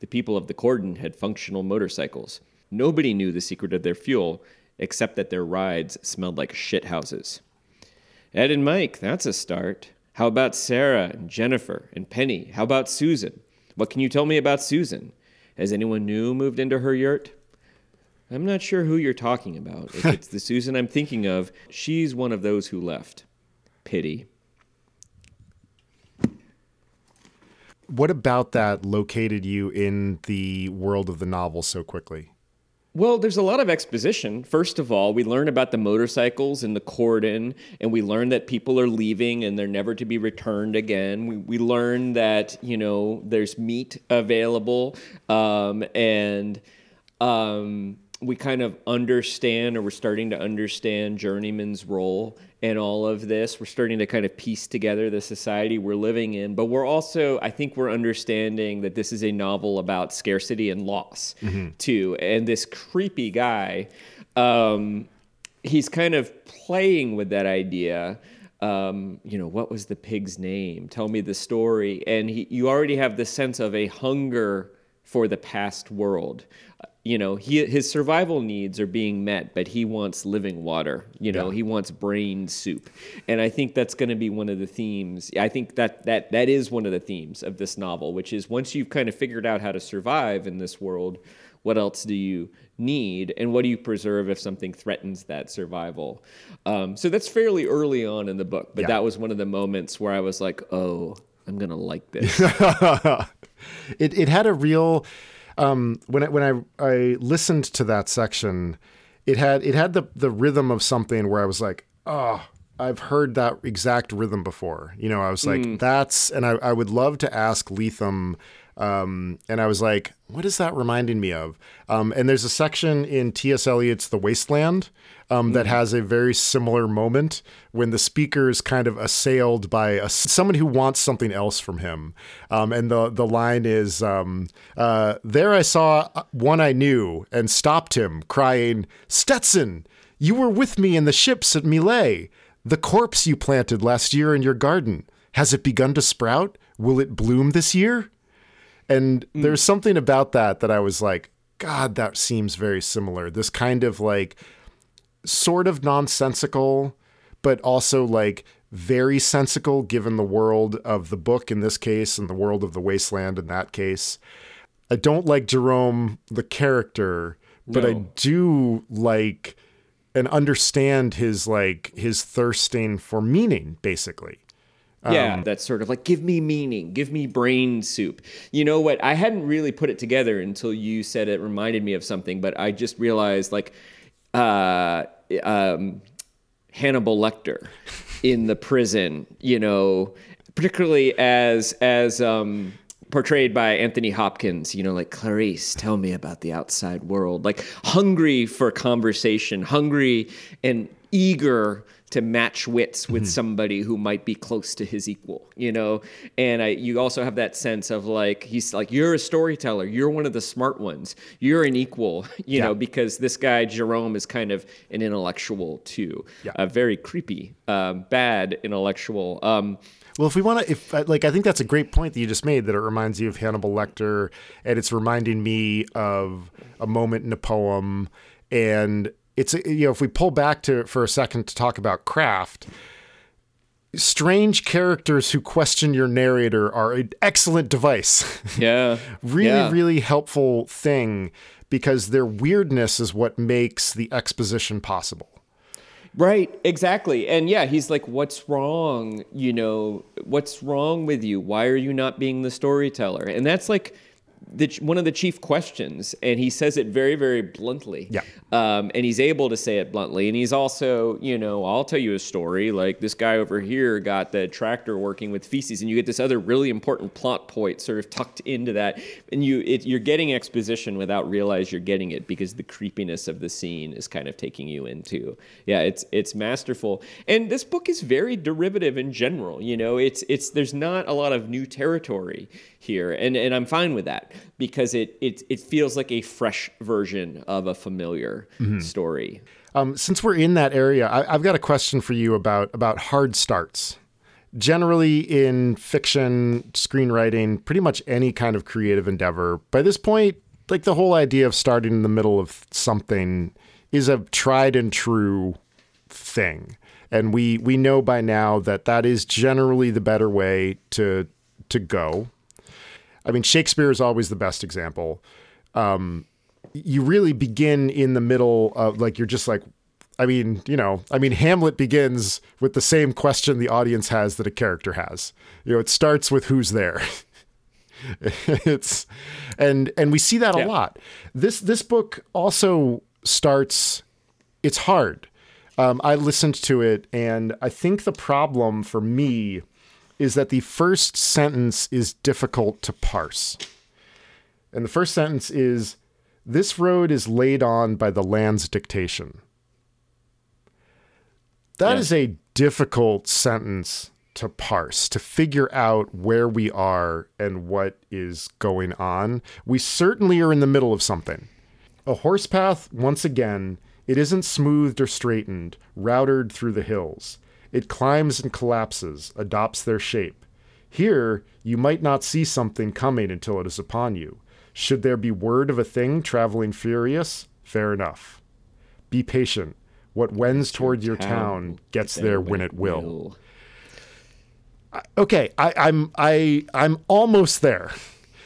The people of the cordon had functional motorcycles. Nobody knew the secret of their fuel, except that their rides smelled like shit houses. Ed and Mike, that's a start. How about Sarah and Jennifer and Penny? How about Susan? What can you tell me about Susan? Has anyone new moved into her yurt? I'm not sure who you're talking about. If it's the Susan I'm thinking of, she's one of those who left. Pity. What about that located you in the world of the novel so quickly? Well, there's a lot of exposition. First of all, we learn about the motorcycles and the cordon, and we learn that people are leaving and they're never to be returned again. We, we learn that, you know, there's meat available, um, and um, we kind of understand or we're starting to understand journeyman's role in all of this we're starting to kind of piece together the society we're living in but we're also i think we're understanding that this is a novel about scarcity and loss mm-hmm. too and this creepy guy um, he's kind of playing with that idea um, you know, what was the pig's name? Tell me the story. And he, you already have the sense of a hunger for the past world. You know, he, his survival needs are being met, but he wants living water. You know, yeah. he wants brain soup, and I think that's going to be one of the themes. I think that that that is one of the themes of this novel, which is once you've kind of figured out how to survive in this world, what else do you need, and what do you preserve if something threatens that survival? Um, so that's fairly early on in the book, but yeah. that was one of the moments where I was like, oh, I'm gonna like this. it it had a real um, when I, when I I listened to that section, it had it had the the rhythm of something where I was like, oh, I've heard that exact rhythm before. You know, I was like, mm. that's, and I, I would love to ask Lethem um, and I was like, what is that reminding me of? Um, and there's a section in T.S. Eliot's The Wasteland um, that mm-hmm. has a very similar moment when the speaker is kind of assailed by a, someone who wants something else from him. Um, and the, the line is um, uh, There I saw one I knew and stopped him, crying, Stetson, you were with me in the ships at Mylae. The corpse you planted last year in your garden. Has it begun to sprout? Will it bloom this year? And mm. there's something about that that I was like, God, that seems very similar. This kind of like sort of nonsensical, but also like very sensical given the world of the book in this case and the world of the wasteland in that case. I don't like Jerome the character, but no. I do like and understand his like his thirsting for meaning basically. Yeah, um, that's sort of like give me meaning, give me brain soup. You know what? I hadn't really put it together until you said it reminded me of something, but I just realized like uh, um, Hannibal Lecter in the prison, you know, particularly as as um, portrayed by Anthony Hopkins, you know, like Clarice, tell me about the outside world, like hungry for conversation, hungry and eager to match wits with mm-hmm. somebody who might be close to his equal, you know? And I, you also have that sense of like, he's like, you're a storyteller. You're one of the smart ones. You're an equal, you yeah. know, because this guy, Jerome, is kind of an intellectual too. Yeah. A very creepy, uh, bad intellectual. Um, well, if we want to, if uh, like, I think that's a great point that you just made. That it reminds you of Hannibal Lecter, and it's reminding me of a moment in a poem, and it's you know if we pull back to for a second to talk about craft strange characters who question your narrator are an excellent device yeah really yeah. really helpful thing because their weirdness is what makes the exposition possible Right, exactly. And yeah, he's like, What's wrong? You know, what's wrong with you? Why are you not being the storyteller? And that's like the, one of the chief questions, and he says it very, very bluntly. Yeah. Um, and he's able to say it bluntly. And he's also, you know, I'll tell you a story. Like this guy over here got the tractor working with feces, and you get this other really important plot point sort of tucked into that, and you it, you're getting exposition without realize you're getting it because the creepiness of the scene is kind of taking you into. Yeah, it's it's masterful, and this book is very derivative in general. You know, it's it's there's not a lot of new territory here, and and I'm fine with that because it it it feels like a fresh version of a familiar mm-hmm. story. Um, since we're in that area, I, I've got a question for you about about hard starts. Generally, in fiction, screenwriting, pretty much any kind of creative endeavor, by this point, like the whole idea of starting in the middle of something is a tried and true thing and we we know by now that that is generally the better way to to go I mean, Shakespeare is always the best example. Um, you really begin in the middle of like you're just like I mean, you know, I mean, Hamlet begins with the same question the audience has that a character has. You know, it starts with who's there. it's and and we see that yeah. a lot. This this book also starts. It's hard. Um, I listened to it, and I think the problem for me is that the first sentence is difficult to parse. And the first sentence is This road is laid on by the land's dictation. That Yeah. is a difficult sentence to parse, to figure out where we are and what is going on. We certainly are in the middle of something. A horse path, once again, it isn't smoothed or straightened, routed through the hills. It climbs and collapses, adopts their shape. Here, you might not see something coming until it is upon you. Should there be word of a thing traveling furious? Fair enough. Be patient. What wends toward your town gets there when it will. Okay, I, I'm I I'm almost there.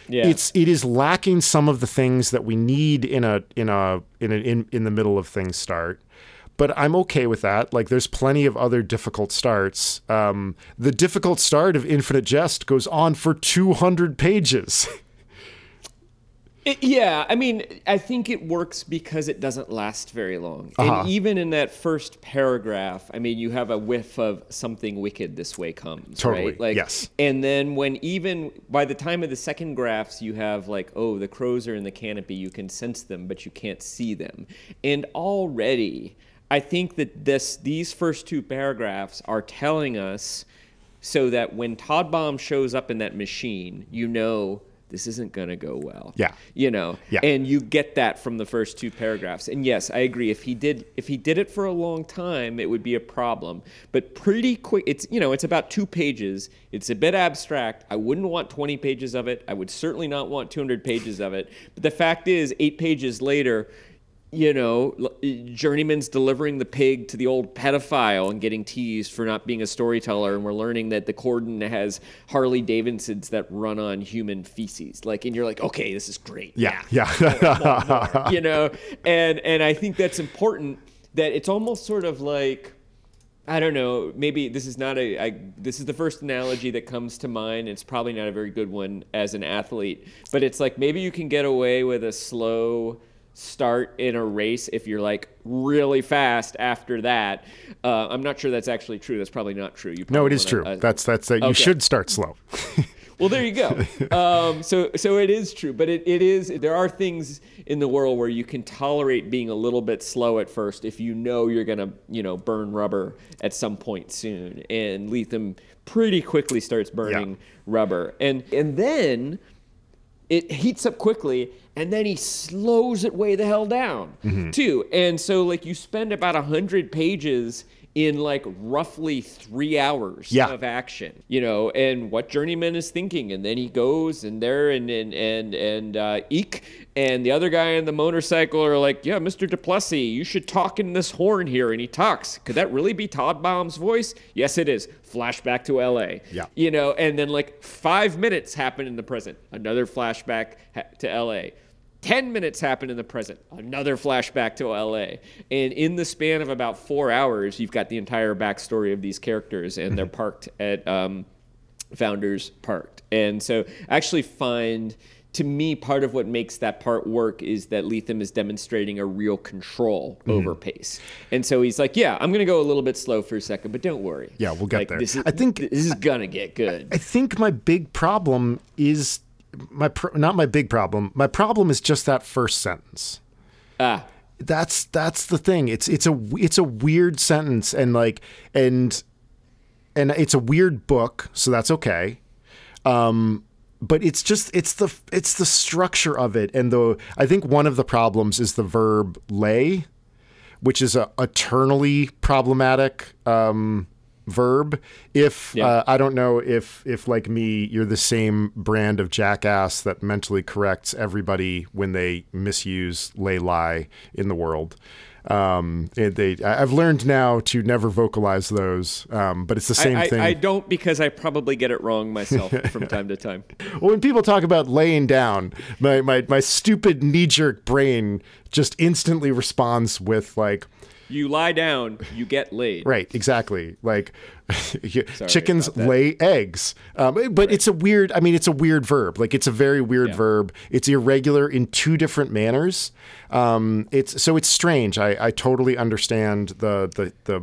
Yeah. It's it is lacking some of the things that we need in a in a in a, in in the middle of things start. But I'm okay with that. Like, there's plenty of other difficult starts. Um, the difficult start of Infinite Jest goes on for 200 pages. It- yeah, I mean, I think it works because it doesn't last very long. Uh-huh. And even in that first paragraph, I mean, you have a whiff of something wicked this way comes, Totally, right? Like, yes. And then when even by the time of the second graphs, you have like, oh, the crows are in the canopy. You can sense them, but you can't see them. And already, I think that this these first two paragraphs are telling us so that when Todbaum shows up in that machine, you know this isn't going to go well. Yeah. You know. Yeah. And you get that from the first two paragraphs. And yes, I agree if he did if he did it for a long time, it would be a problem. But pretty quick it's you know, it's about 2 pages. It's a bit abstract. I wouldn't want 20 pages of it. I would certainly not want 200 pages of it. But the fact is 8 pages later, you know, eh, Journeyman's delivering the pig to the old pedophile and getting teased for not being a storyteller, and we're learning that the cordon has Harley Davidsons that run on human feces. Like, and you're like, okay, this is great. Yeah, yeah. you know, and and I think that's important. That it's almost sort of like. I don't know. Maybe this is not a. I, this is the first analogy that comes to mind. It's probably not a very good one as an athlete, but it's like maybe you can get away with a slow start in a race if you're like really fast after that. Uh, I'm not sure that's actually true. That's probably not true. You no, it is wanna- true. uh, That's that's that. You okay. should start slow. well, there you go. Um, so, so it is true, but it, it is. There are things in the world where you can tolerate being a little bit slow at first if you know you're gonna, you know, burn rubber at some point soon. And Lethem pretty quickly starts burning rubber, and and then it heats up quickly and then he slows it way the hell down Mm-hmm. too. And so like you spend about a 100 pages in like roughly three hours Yeah. of action you know and what journeyman is thinking. And then he goes and there and and and, and uh, eek. And the other guy on the motorcycle are like yeah mr duplessis you should talk in this horn here. And he talks. Could that really be Todbaum's voice? Yes it is. Flashback to la Yeah. you know, and then like five minutes happen in the present, another flashback ha- to LA. 10 minutes happen in the present, another flashback to LA. And in the span of about four hours, you've got the entire backstory of these characters, and they're parked at um, Founders Parked. And so I actually find. To me, part of what makes that part work is that Lethem is demonstrating a real control over pace, and so he's like, "Yeah, I'm going to go a little bit slow for a second, but don't worry. Yeah, we'll get Like, there. This is, I think- this is gonna get good. I think my big problem is my pr- not my big problem. My problem is just that first sentence. Ah, That's that's the thing. It's it's a it's a weird sentence and like and and it's a weird book, so that's okay. Um but it's just it's the it's the structure of it and the I think one of the problems is the verb lay, which is a eternally problematic um verb if Yeah. uh, i don't know if if like me you're the same brand of jackass that mentally corrects everybody when they misuse lay lie in the world um it, they i've learned now to never vocalize those um but it's the same I, thing I, I don't because I probably get it wrong myself from time to time. Well, when people talk about laying down, my, my, my stupid knee jerk brain just instantly responds with like, You lie down, you get laid. right, exactly. Like chickens lay eggs. Um, but it's a weird, I mean, it's a weird verb. Like it's a very weird Yeah. verb. It's irregular in two different manners. Um, it's so it's strange. I, I totally understand the, the, the,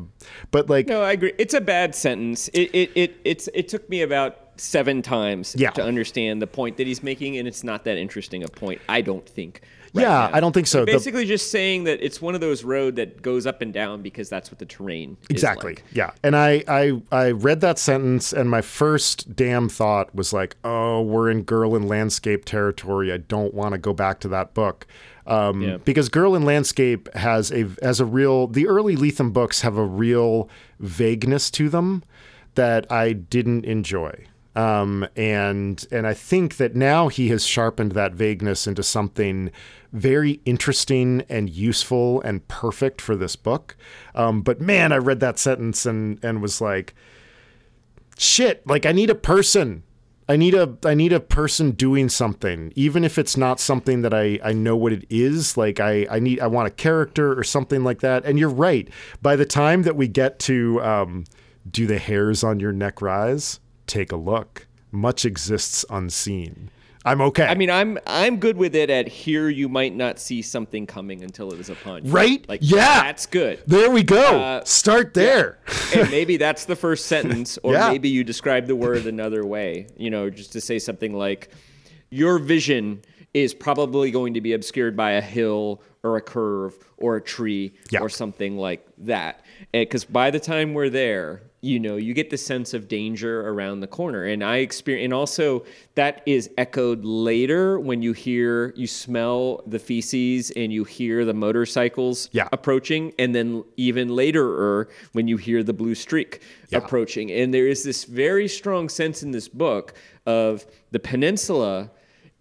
but like, No, I agree. It's a bad sentence. It it, it it's it took me about seven times Yeah. to understand the point that he's making, and it's not that interesting a point, I don't think. Right Yeah, now. I don't think so. The- Basically, just saying that it's one of those road that goes up and down because that's what the terrain is Exactly. like. Yeah. And I, I I read that sentence and my first damn thought was like, oh, we're in girl and landscape territory. I don't want to go back to that book. Um, Yeah. because Girl in Landscape has a has a real the early Lethem books have a real vagueness to them that I didn't enjoy. Um, and and I think that now he has sharpened that vagueness into something very interesting and useful and perfect for this book. Um, but man, I read that sentence and and was like, shit, like I need a person. I need a I need a person doing something, even if it's not something that I, I know what it is. Like I, I need I want a character or something like that. And you're right. By the time that we get to um, do the hairs on your neck rise, take a look. Much exists unseen. I'm okay. I mean, I'm I'm good with it. At here, you might not see something coming until it is upon you. Right? Like, Yeah. that's good. there we go. Uh, Start there. and maybe that's the first sentence, or Yeah. maybe you describe the word another way. You know, just to say something like, "Your vision is probably going to be obscured by a hill or a curve or a tree Yeah. or something like that." Because by the time we're there, you know, you get the sense of danger around the corner, and I experience, and also that is echoed later when you hear, you smell the feces, and you hear the motorcycles Yeah. approaching, and then even later when you hear the blue streak Yeah. approaching. And there is this very strong sense in this book of the peninsula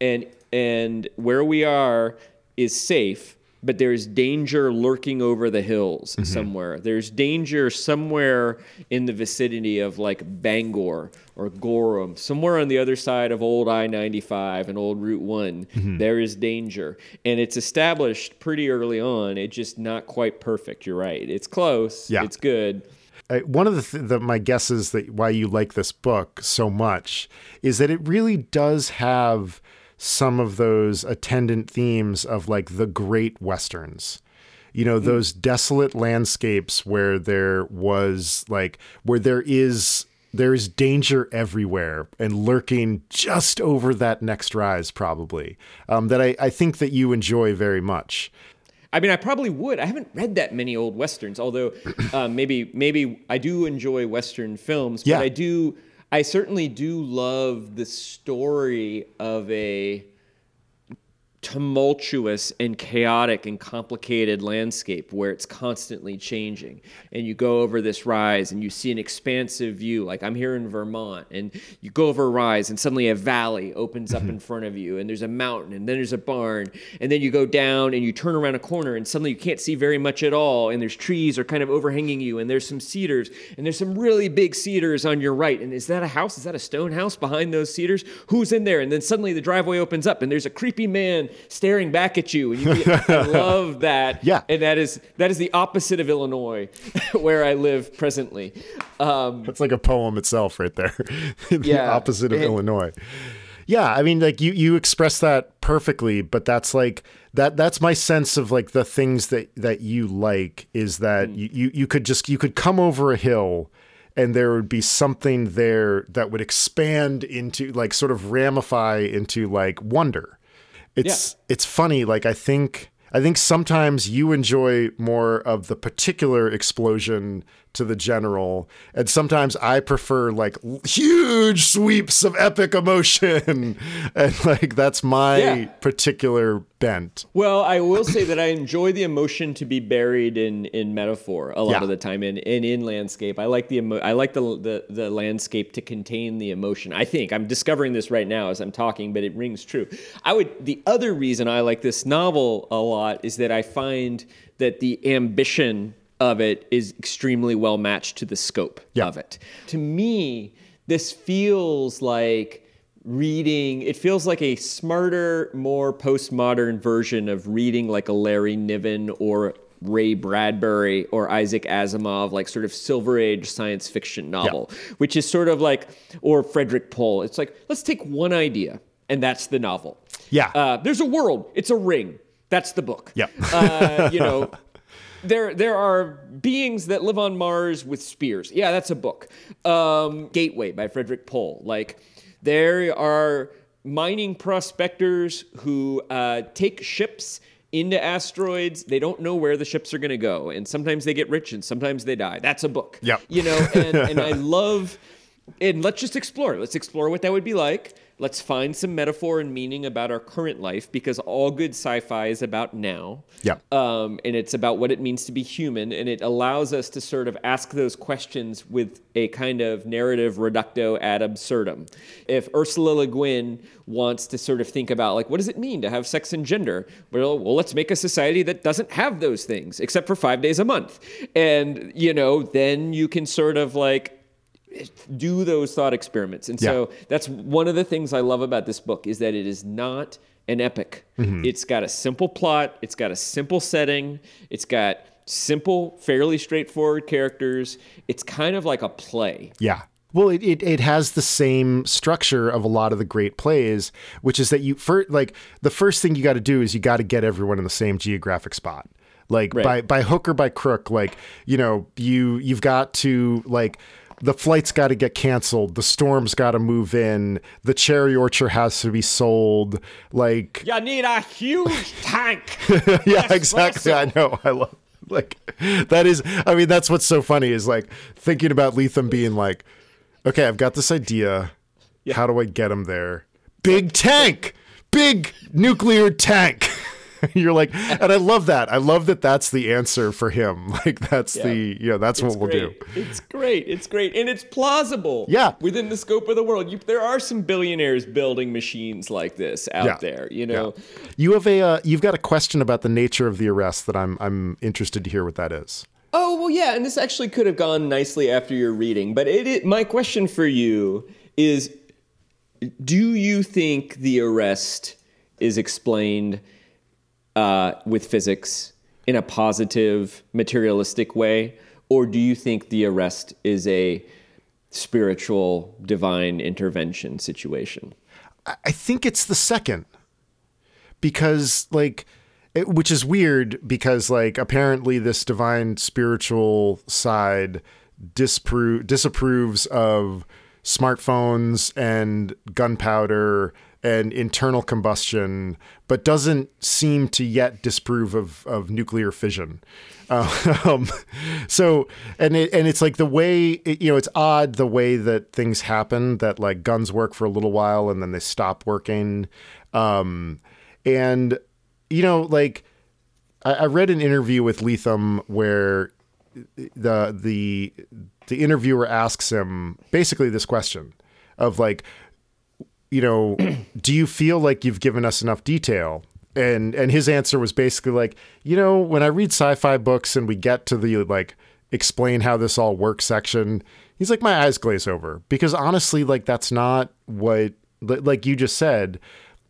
and and where we are is safe, but there's danger lurking over the hills Mm-hmm. somewhere. There's danger somewhere in the vicinity of like Bangor or Gorham, somewhere on the other side of old I 95 and old Route one Mm-hmm. there is danger. And it's established pretty early on. It's just not quite perfect. You're right. It's close. Yeah. It's good. I, one of the, th- the my guesses that why you like this book so much is that it really does have some of those attendant themes of like the great westerns you know those desolate landscapes where there was like where there is there is danger everywhere and lurking just over that next rise probably um, that I, I think that you enjoy very much I mean, I probably would. I haven't read that many old westerns, although um, maybe maybe I do enjoy western films. But Yeah. I do. I certainly do love the story of a tumultuous and chaotic and complicated landscape where it's constantly changing. And you go over this rise and you see an expansive view. Like i'm here in vermont and you go over a rise and suddenly a valley opens up in front of you and there's a mountain and then there's a barn and then you go down and you turn around a corner and suddenly you can't see very much at all and there's trees are kind of overhanging you and there's some cedars and there's some really big cedars on your right. And is that a house? Is that a stone house behind those cedars? Who's in there? And then suddenly the driveway opens up and there's a creepy man staring back at you and you I love that Yeah. and that is that is the opposite of Illinois where I live presently um, That's like a poem itself, right there. the Yeah. opposite of Illinois. Yeah, I mean, like you you express that perfectly, but that's like that that's my sense of like the things that that you like is that Mm. you you could just you could come over a hill and there would be something there that would expand into like sort of ramify into like wonder. It's it's funny like I think I think sometimes you enjoy more of the particular explosion to the general, and sometimes I prefer like huge sweeps of epic emotion, and like that's my Yeah. particular bent. Well, I will say that I enjoy the emotion to be buried in in metaphor a lot Yeah. of the time, and in, in landscape. I like the emo- I like the, the the landscape to contain the emotion. I think I'm discovering this right now as I'm talking, but it rings true. I would. The other reason I like this novel a lot is that I find that the ambition of it is extremely well matched to the scope Yeah. of it. To me, this feels like reading it feels like a smarter more postmodern version of reading like a larry niven or ray bradbury or isaac asimov like sort of silver age science fiction novel which is sort of like or frederik pohl it's like let's take one idea and that's the novel Yeah. uh, there's a world it's a ring that's the book Yeah. uh, you know there there are beings that live on Mars with spears. Yeah, that's a book. Um, Gateway by Frederik Pohl. Like there are mining prospectors who uh, take ships into asteroids. They don't know where the ships are going to go, and sometimes they get rich and sometimes they die. That's a book. Yep. You know, and, and I love. And let's just explore. Let's explore what that would be like. Let's find some metaphor and meaning about our current life because all good sci-fi is about now. Yeah. Um, and it's about what it means to be human, and it allows us to sort of ask those questions with a kind of narrative reductio ad absurdum. If Ursula Le Guin wants to sort of think about like what does it mean to have sex and gender, well, well, let's make a society that doesn't have those things except for five days a month, and you know, then you can sort of like do those thought experiments. And so that's one of the things I love about this book is that it is not an epic. Mm-hmm. It's got a simple plot, it's got a simple setting, it's got simple, fairly straightforward characters. It's kind of like a play. Yeah. Well, it, it, it has the same structure of a lot of the great plays, which is that you first like the first thing you got to do is you got to get everyone in the same geographic spot, like Right. by by hook or by crook. Like you know you you've got to like the flight's got to get canceled, the storm's got to move in, the cherry orchard has to be sold. Like You need a huge tank. yeah, exactly. I know. I love like that is. I mean, that's what's so funny is like thinking about Lethem being like, okay, I've got this idea. How do I get him there? Big tank, big nuclear tank. You're like, and I love that. I love that. That's the answer for him. Like that's the you know that's what It's we'll great. do. It's great. It's great. And it's plausible. Yeah. Within the scope of the world. You, there are some billionaires building machines like this out Yeah. there, you know? You have a uh, you've got a question about the nature of the arrest that I'm I'm interested to hear what that is. Oh well, yeah, and this actually could have gone nicely after your reading, but it, it. My question for you is: Do you think the arrest is explained uh, with physics in a positive, materialistic way, or do you think the arrest is a spiritual, divine intervention situation? I think it's the second because like it, which is weird because like apparently this divine spiritual side disapproves of smartphones and gunpowder and internal combustion, but doesn't seem to yet disprove of, of nuclear fission. Um, so, and it, and it's like the way it, you know it's odd the way that things happen. That like guns work for a little while and then they stop working. Um, and you know, like I, I read an interview with Lethem where the the the interviewer asks him basically this question of like you know do you feel like you've given us enough detail and and his answer was basically like you know when i read sci-fi books and we get to the like explain how this all works section he's like my eyes glaze over because honestly like that's not what like you just said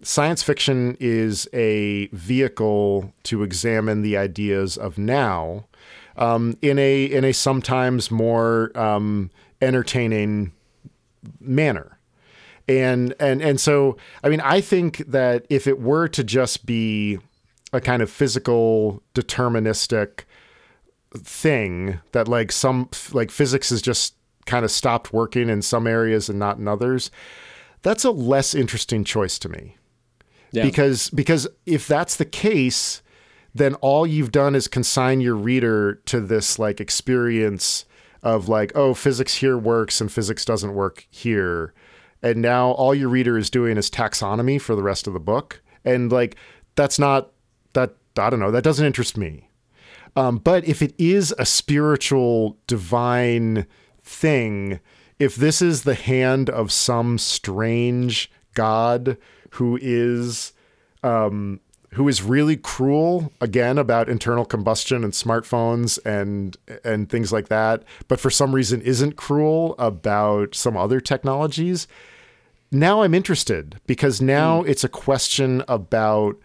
science fiction is a vehicle to examine the ideas of now um, in a in a sometimes more um, entertaining manner. And and and so I mean I think that if it were to just be a kind of physical deterministic thing that like some like physics has just kind of stopped working in some areas and not in others, that's a less interesting choice to me Yeah. because because if that's the case then all you've done is consign your reader to this like experience of like oh physics here works and physics doesn't work here and now all your reader is doing is taxonomy for the rest of the book. And like that's not that i don't know that doesn't interest me. Um, but if it is a spiritual divine thing, if this is the hand of some strange god who is um, who is really cruel again about internal combustion and smartphones and and things like that, but for some reason isn't cruel about some other technologies, now I'm interested because now mm. it's a question about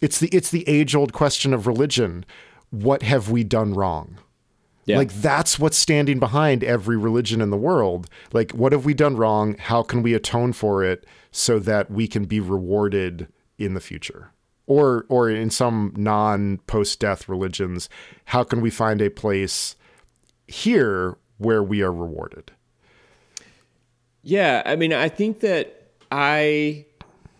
it's the it's the age old question of religion. What have we done wrong? Yeah. Like that's what's standing behind every religion in the world. Like what have we done wrong? How can we atone for it so that we can be rewarded in the future? or or in some non post death religions, how can we find a place here where we are rewarded? Yeah, I mean, I think that I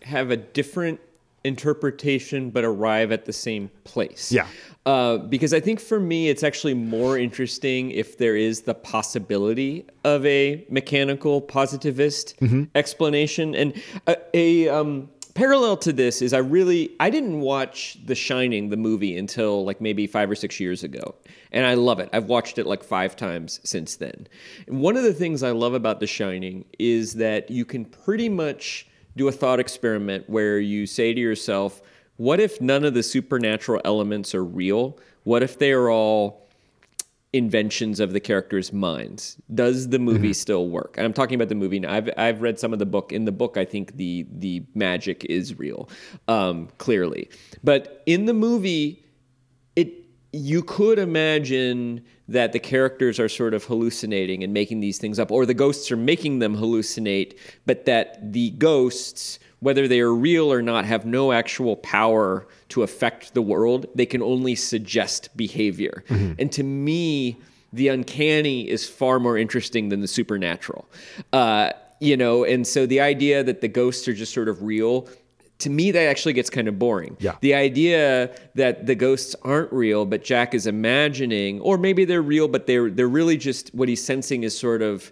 have a different interpretation, but arrive at the same place. Yeah. Uh, because I think for me, it's actually more interesting if there is the possibility of a mechanical positivist mm-hmm. explanation. And a, a um, parallel to this is I really I didn't watch The Shining the movie until like maybe 5 or 6 years ago. And I love it. I've watched it like 5 times since then. And one of the things I love about The Shining is that you can pretty much do a thought experiment where you say to yourself, what if none of the supernatural elements are real? What if they are all inventions of the characters' minds? Does the movie mm-hmm. still work? And I'm talking about the movie now. I've I've read some of the book. In the book, I think the the magic is real, um, clearly. But in the movie, it you could imagine that the characters are sort of hallucinating and making these things up, or the ghosts are making them hallucinate, but that the ghosts whether they are real or not, have no actual power to affect the world. They can only suggest behavior. Mm-hmm. And to me, the uncanny is far more interesting than the supernatural. Uh, you know, and so the idea that the ghosts are just sort of real to me that actually gets kind of boring. Yeah. The idea that the ghosts aren't real, but Jack is imagining, or maybe they're real, but they're they're really just what he's sensing is sort of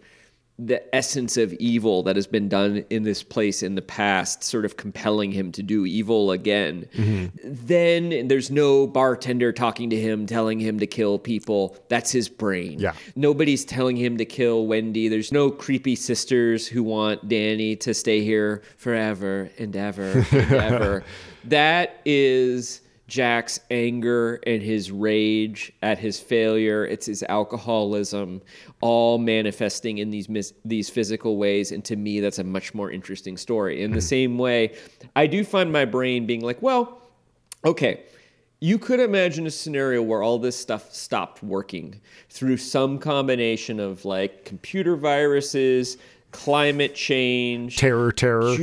the essence of evil that has been done in this place in the past sort of compelling him to do evil again. Mm-hmm. then there's no bartender talking to him telling him to kill people. That's his brain. Yeah. Nobody's telling him to kill wendy. There's no creepy sisters who want danny to stay here forever and ever and ever. That is Jack's anger and his rage at his failure, it's his alcoholism, all manifesting in these mis- these physical ways. And to me, that's a much more interesting story. In the hmm. same way, I do find my brain being like, well, okay, you could imagine a scenario where all this stuff stopped working through some combination of like computer viruses, climate change, terror, terror.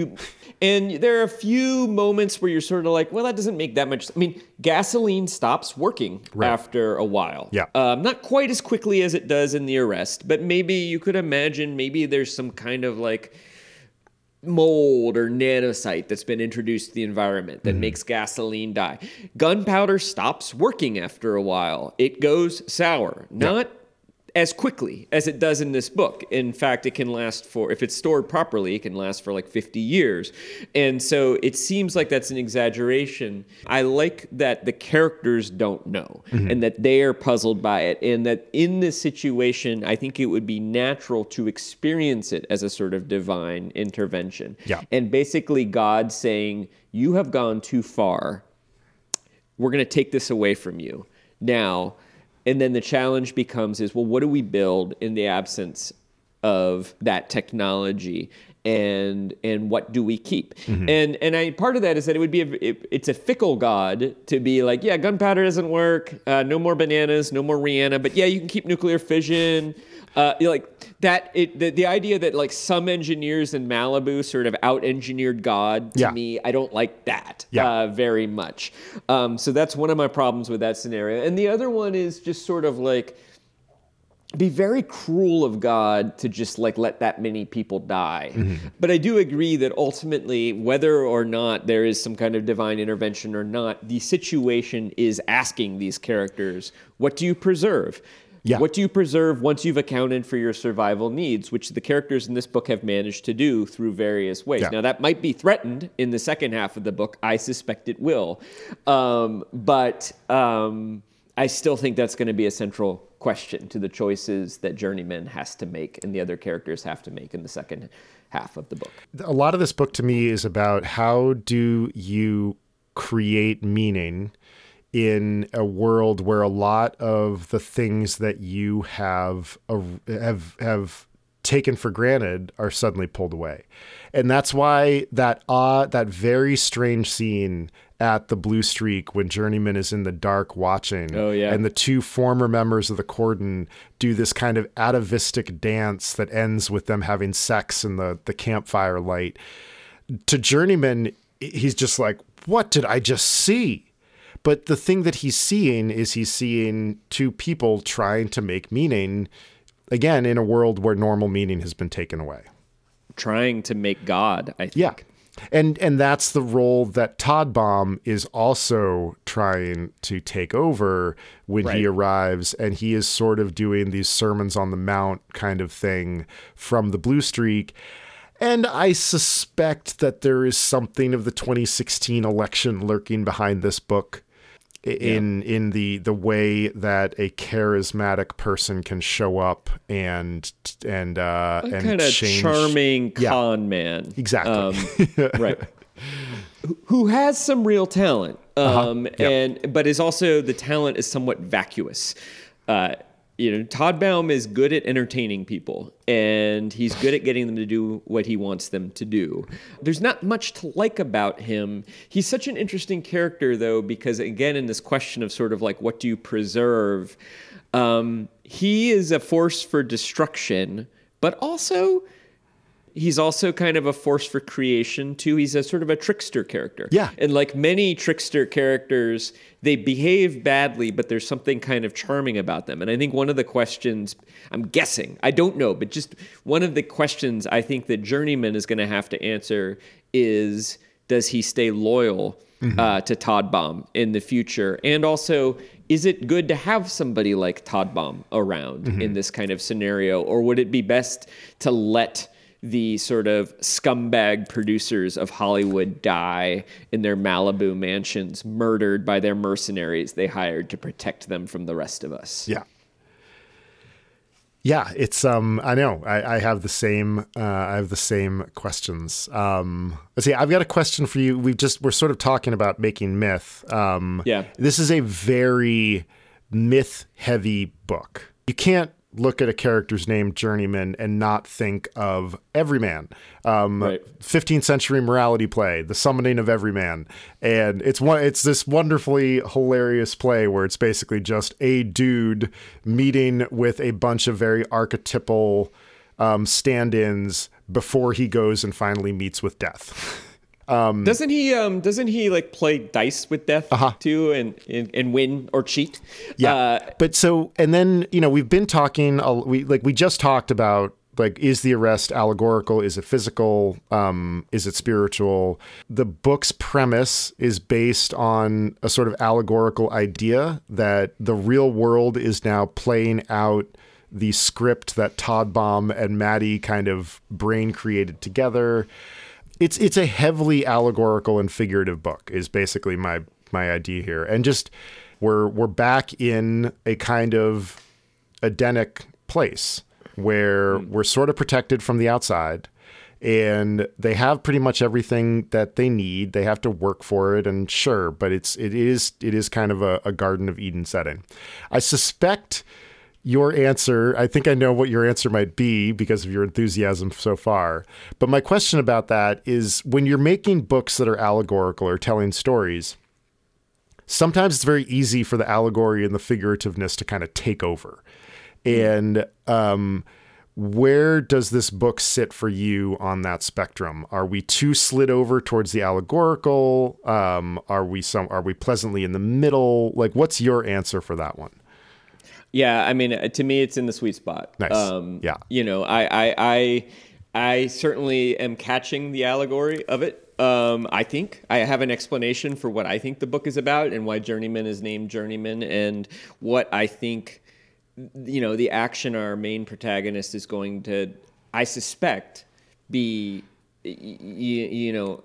And there are a few moments where you're sort of like, well, that doesn't make that much. I mean, gasoline stops working right. after a while. Yeah. Um, not quite as quickly as it does in the arrest, but maybe you could imagine maybe there's some kind of like mold or nanosite that's been introduced to the environment that mm-hmm. makes gasoline die. Gunpowder stops working after a while. It goes sour. Not as quickly as it does in this book. In fact, it can last for, if it's stored properly, it can last for like 50 years. And so it seems like that's an exaggeration. I like that the characters don't know mm-hmm. and that they are puzzled by it. And that in this situation, I think it would be natural to experience it as a sort of divine intervention. Yeah. And basically, God saying, You have gone too far. We're going to take this away from you. Now, and then the challenge becomes is well what do we build in the absence of that technology and and what do we keep mm-hmm. and and I part of that is that it would be a, it, it's a fickle god to be like yeah gunpowder doesn't work uh, no more bananas no more Rihanna but yeah you can keep nuclear fission uh, like that it the, the idea that like some engineers in Malibu sort of out engineered God to yeah. me I don't like that yeah. uh, very much um, so that's one of my problems with that scenario and the other one is just sort of like be very cruel of God to just like let that many people die. Mm-hmm. But I do agree that ultimately, whether or not there is some kind of divine intervention or not, the situation is asking these characters, what do you preserve? Yeah. What do you preserve once you've accounted for your survival needs, which the characters in this book have managed to do through various ways? Yeah. Now, that might be threatened in the second half of the book. I suspect it will. Um, but um, I still think that's going to be a central question to the choices that Journeyman has to make and the other characters have to make in the second half of the book. A lot of this book to me is about how do you create meaning in a world where a lot of the things that you have have have taken for granted are suddenly pulled away. And that's why that uh, that very strange scene at the Blue Streak when Journeyman is in the dark watching. Oh, yeah. And the two former members of the Cordon do this kind of atavistic dance that ends with them having sex in the, the campfire light. To Journeyman, he's just like, what did I just see? But the thing that he's seeing is he's seeing two people trying to make meaning, again, in a world where normal meaning has been taken away. Trying to make God, I think. Yeah. And and that's the role that Todbaum is also trying to take over when right. he arrives, and he is sort of doing these sermons on the mount kind of thing from the Blue Streak. And I suspect that there is something of the 2016 election lurking behind this book in yeah. in the the way that a charismatic person can show up and and uh a and kind of charming con yeah. man exactly um, right who has some real talent uh-huh. um uh-huh. yep. and but is also the talent is somewhat vacuous uh you know, Todbaum is good at entertaining people and he's good at getting them to do what he wants them to do. There's not much to like about him. He's such an interesting character, though, because again, in this question of sort of like, what do you preserve? Um, he is a force for destruction, but also he's also kind of a force for creation too. He's a sort of a trickster character. Yeah. And like many trickster characters, they behave badly, but there's something kind of charming about them. And I think one of the questions, I'm guessing, I don't know, but just one of the questions I think that Journeyman is going to have to answer is does he stay loyal mm-hmm. uh, to Todbaum in the future? And also, is it good to have somebody like Todbaum around mm-hmm. in this kind of scenario? Or would it be best to let the sort of scumbag producers of Hollywood die in their Malibu mansions, murdered by their mercenaries they hired to protect them from the rest of us. Yeah. Yeah, it's um I know. I, I have the same uh I have the same questions. Um let's see, I've got a question for you. We've just we're sort of talking about making myth. Um yeah. this is a very myth heavy book. You can't look at a character's name journeyman and not think of everyman um, right. 15th century morality play the summoning of everyman and it's one it's this wonderfully hilarious play where it's basically just a dude meeting with a bunch of very archetypal um, stand-ins before he goes and finally meets with death Um, doesn't he? Um, doesn't he like play dice with death uh-huh. too, and, and, and win or cheat? Yeah. Uh, but so and then you know we've been talking. We like we just talked about like is the arrest allegorical? Is it physical? Um, is it spiritual? The book's premise is based on a sort of allegorical idea that the real world is now playing out the script that Todbaum and Maddie kind of brain created together it's it's a heavily allegorical and figurative book is basically my my idea here. And just we're we're back in a kind of Edenic place where mm. we're sort of protected from the outside and they have pretty much everything that they need. They have to work for it and sure but it's it is it is kind of a, a garden of eden setting. I suspect your answer, I think I know what your answer might be because of your enthusiasm so far. But my question about that is when you're making books that are allegorical or telling stories, sometimes it's very easy for the allegory and the figurativeness to kind of take over. And um, where does this book sit for you on that spectrum? Are we too slid over towards the allegorical? Um, are we some? Are we pleasantly in the middle? Like, what's your answer for that one? Yeah, I mean, uh, to me, it's in the sweet spot. Nice. Um, yeah. You know, I, I, I, I certainly am catching the allegory of it. Um, I think I have an explanation for what I think the book is about and why Journeyman is named Journeyman, and what I think, you know, the action our main protagonist is going to, I suspect, be, you, you know,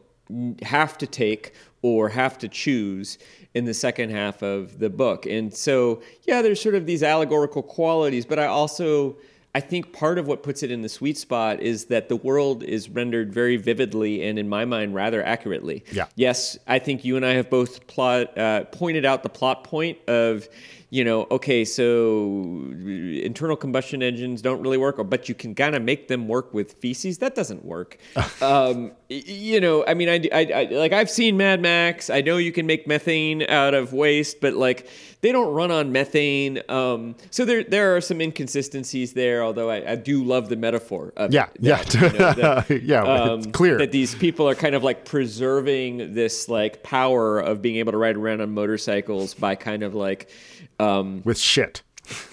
have to take or have to choose in the second half of the book. And so, yeah, there's sort of these allegorical qualities, but I also I think part of what puts it in the sweet spot is that the world is rendered very vividly and, in my mind, rather accurately. Yeah. Yes, I think you and I have both plot, uh, pointed out the plot point of you know, okay, so internal combustion engines don't really work, or but you can kind of make them work with feces. That doesn't work. um, you know, I mean, I, I, I, like I've seen Mad Max. I know you can make methane out of waste, but like they don't run on methane. Um, so there there are some inconsistencies there. although I, I do love the metaphor. Of yeah, that, yeah, you know, that, yeah. um, it's clear that these people are kind of like preserving this like power of being able to ride around on motorcycles by kind of like um, with shit.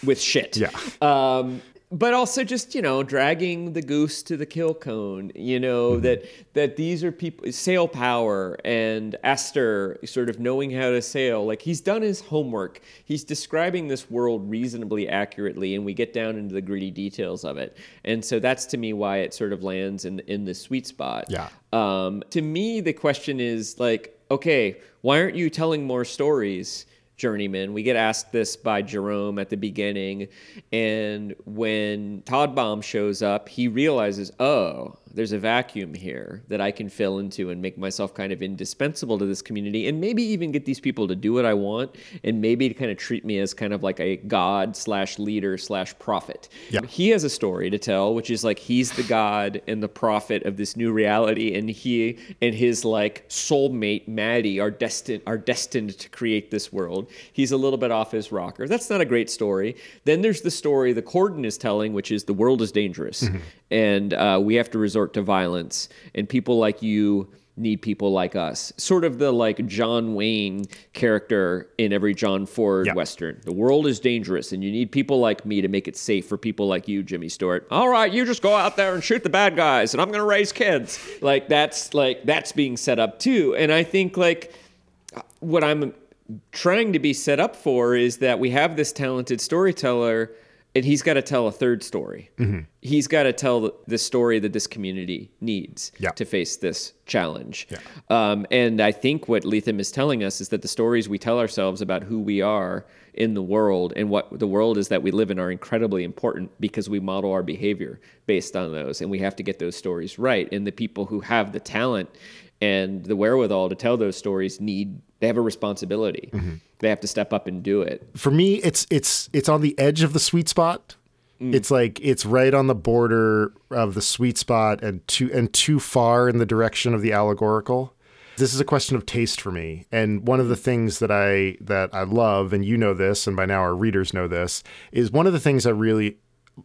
with shit. Yeah. Um, but also just you know dragging the goose to the kill cone you know Mm-hmm. that that these are people sail power and esther sort of knowing how to sail. Like he's done his homework. He's describing this world reasonably accurately and we get down into the gritty details of it. And so that's to me why it sort of lands in in the sweet spot. Yeah. um, to me the question is like okay why aren't you telling more stories journeyman. We get asked this by Jerome at the beginning. And when Todbaum shows up, he realizes, oh, there's a vacuum here that I can fill into and make myself kind of indispensable to this community and maybe even get these people to do what I want and maybe to kind of treat me as kind of like a god slash leader slash prophet. Yeah. He has a story to tell, which is like he's the god and the prophet of this new reality, and he and his like soulmate Maddie are destined are destined to create this world. He's a little bit off his rocker. That's not a great story. Then there's the story the Cordon is telling, which is the world is dangerous, mm-hmm. And uh, we have to resort to violence, and people like you need people like us. Sort of the like John Wayne character in every John Ford Yeah. Western. The world is dangerous and you need people like me to make it safe for people like you, Jimmy Stewart. All right, you just go out there and shoot the bad guys and I'm going to raise kids. Like that's like that's being set up too. And I think like what I'm trying to be set up for is that we have this talented storyteller and he's got to tell a third story. Mm-hmm. He's got to tell the- story that this community needs Yeah. to face this challenge. Um, and I think what Lethem is telling us is that the stories we tell ourselves about who we are in the world and what the world is that we live in are incredibly important because we model our behavior based on those. And we have to get those stories right. And the people who have the talent and the wherewithal to tell those stories need they have a responsibility. Mm-hmm. They have to step up and do it. for me it's it's it's on the edge of the sweet spot it's like it's right on the border of the sweet spot and too and too far in the direction of the allegorical this is a question of taste for me and one of the things that i that i love and you know this and by now our readers know this is one of the things i really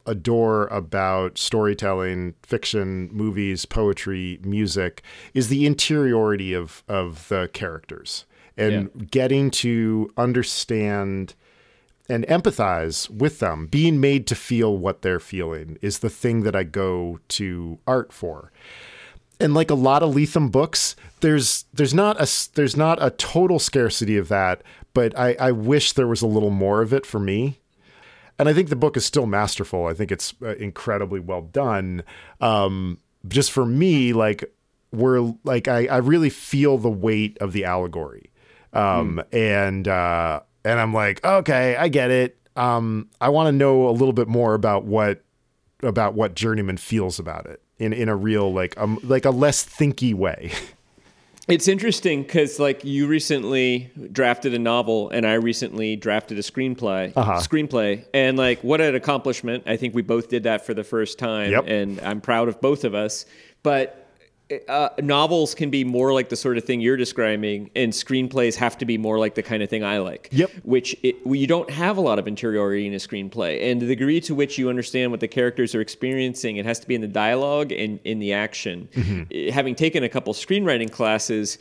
adore about storytelling, fiction, movies, poetry, music is the interiority of of the characters. And getting to understand and empathize with them, being made to feel what they're feeling is the thing that I go to art for. And like a lot of Lethem books, there's there's not a there's not a total scarcity of that, but I, I wish there was a little more of it for me and I think the book is still masterful. I think it's uh, incredibly well done. Um, just for me, like we're like I, I really feel the weight of the allegory, um, and uh, and I'm like, okay, I get it. Um, I want to know a little bit more about what about what Journeyman feels about it in in a real like um like a less thinky way. It's interesting because, like, you recently drafted a novel, and I recently drafted a screenplay. Uh-huh. Screenplay, and like, what an accomplishment! I think we both did that for the first time, Yep. and I'm proud of both of us. But uh, novels can be more like the sort of thing you're describing, and screenplays have to be more like the kind of thing I like. Yep. Which it, well, you don't have a lot of interiority in a screenplay, and the degree to which you understand what the characters are experiencing, it has to be in the dialogue and in the action. Eh, Having taken a couple screenwriting classes.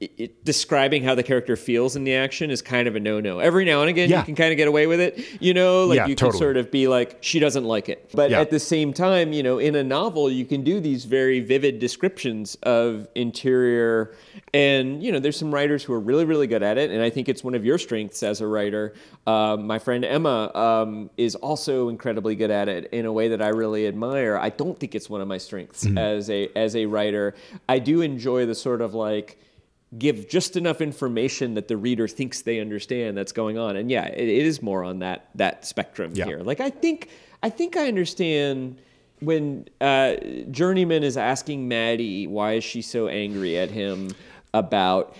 It, describing how the character feels in the action is kind of a no-no. Every now and again, Yeah. you can kind of get away with it. You know, like Yeah, you can sort of be like, she doesn't like it. But Yeah. at the same time, you know, in a novel, you can do these very vivid descriptions of interior. And, you know, there's some writers who are really, really good at it. And I think it's one of your strengths as a writer. Um, my friend Emma um, is also incredibly good at it in a way that I really admire. I don't think it's one of my strengths Mm-hmm. as a as a writer. I do enjoy the sort of like give just enough information that the reader thinks they understand that's going on. And yeah, it, it is more on that that spectrum Yeah. here. Like I think I think I understand when uh, Journeyman is asking Maddie why is she so angry at him about.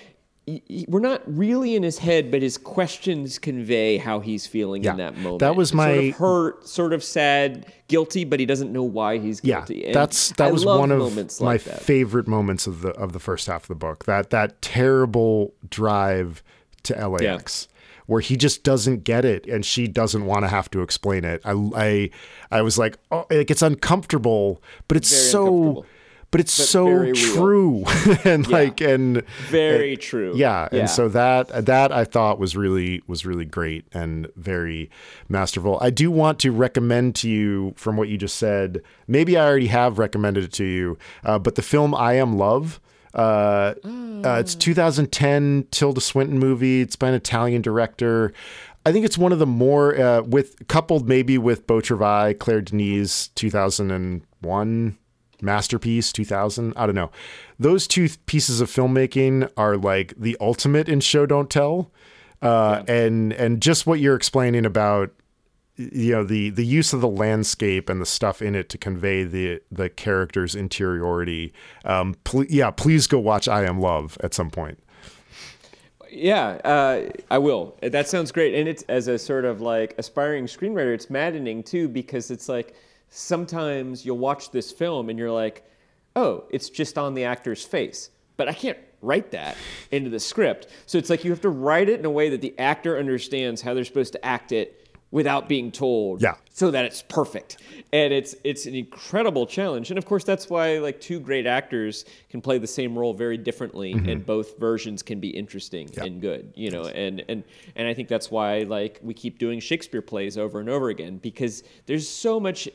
We're not really in his head, but his questions convey how he's feeling Yeah. in that moment. That was Sort my- of hurt, sort of sad, guilty, but he doesn't know why he's Yeah, guilty. And that's that I was one of moments my that. favorite moments of the of the first half of the book. That that terrible drive to LAX, where he just doesn't get it and she doesn't want to have to explain it. I I I was like, oh, it gets uncomfortable, but it's Very so. But it's But so true and like and Very true. yeah, and so that that I thought was really was really great and very masterful. I do want to recommend to you from what you just said. Maybe I already have recommended it to you, uh, but the film I Am Love. Uh, uh, it's 2010 Tilda Swinton movie. It's by an Italian director. I think it's one of the more uh, with coupled maybe with Beau Travail, Claire Denis, 2001 masterpiece 2000 i don't know. Those two th- pieces of filmmaking are like the ultimate in show don't tell. Uh, and and just what you're explaining about you know the the use of the landscape and the stuff in it to convey the the character's interiority. Um pl- yeah please go watch i am love at some point. Yeah, uh, I will. That sounds great. And it's as a sort of like aspiring screenwriter, it's maddening too because it's like sometimes you'll watch this film and you're like, oh, it's just on the actor's face, but I can't write that into the script. So it's like you have to write it in a way that the actor understands how they're supposed to act it without being told Yeah. so that it's perfect. And it's it's an incredible challenge. And of course that's why like two great actors can play the same role very differently mm-hmm. and both versions can be interesting and good you know and and and i think that's why like we keep doing shakespeare plays over and over again because there's so much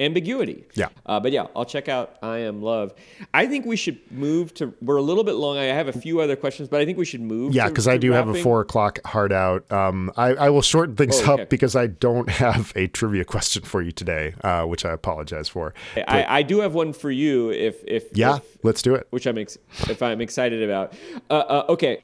ambiguity Yeah. uh, but yeah i'll check out i am love i think we should move to we're a little bit long i have a few other questions but i think we should move yeah because i do have a four o'clock hard out um i i will shorten things Oh, okay. up because i don't have a trivia question for you today uh which i apologize for I, I do have one for you if if yeah if, let's do it which I'm ex- if I'm excited about. Uh, uh, okay,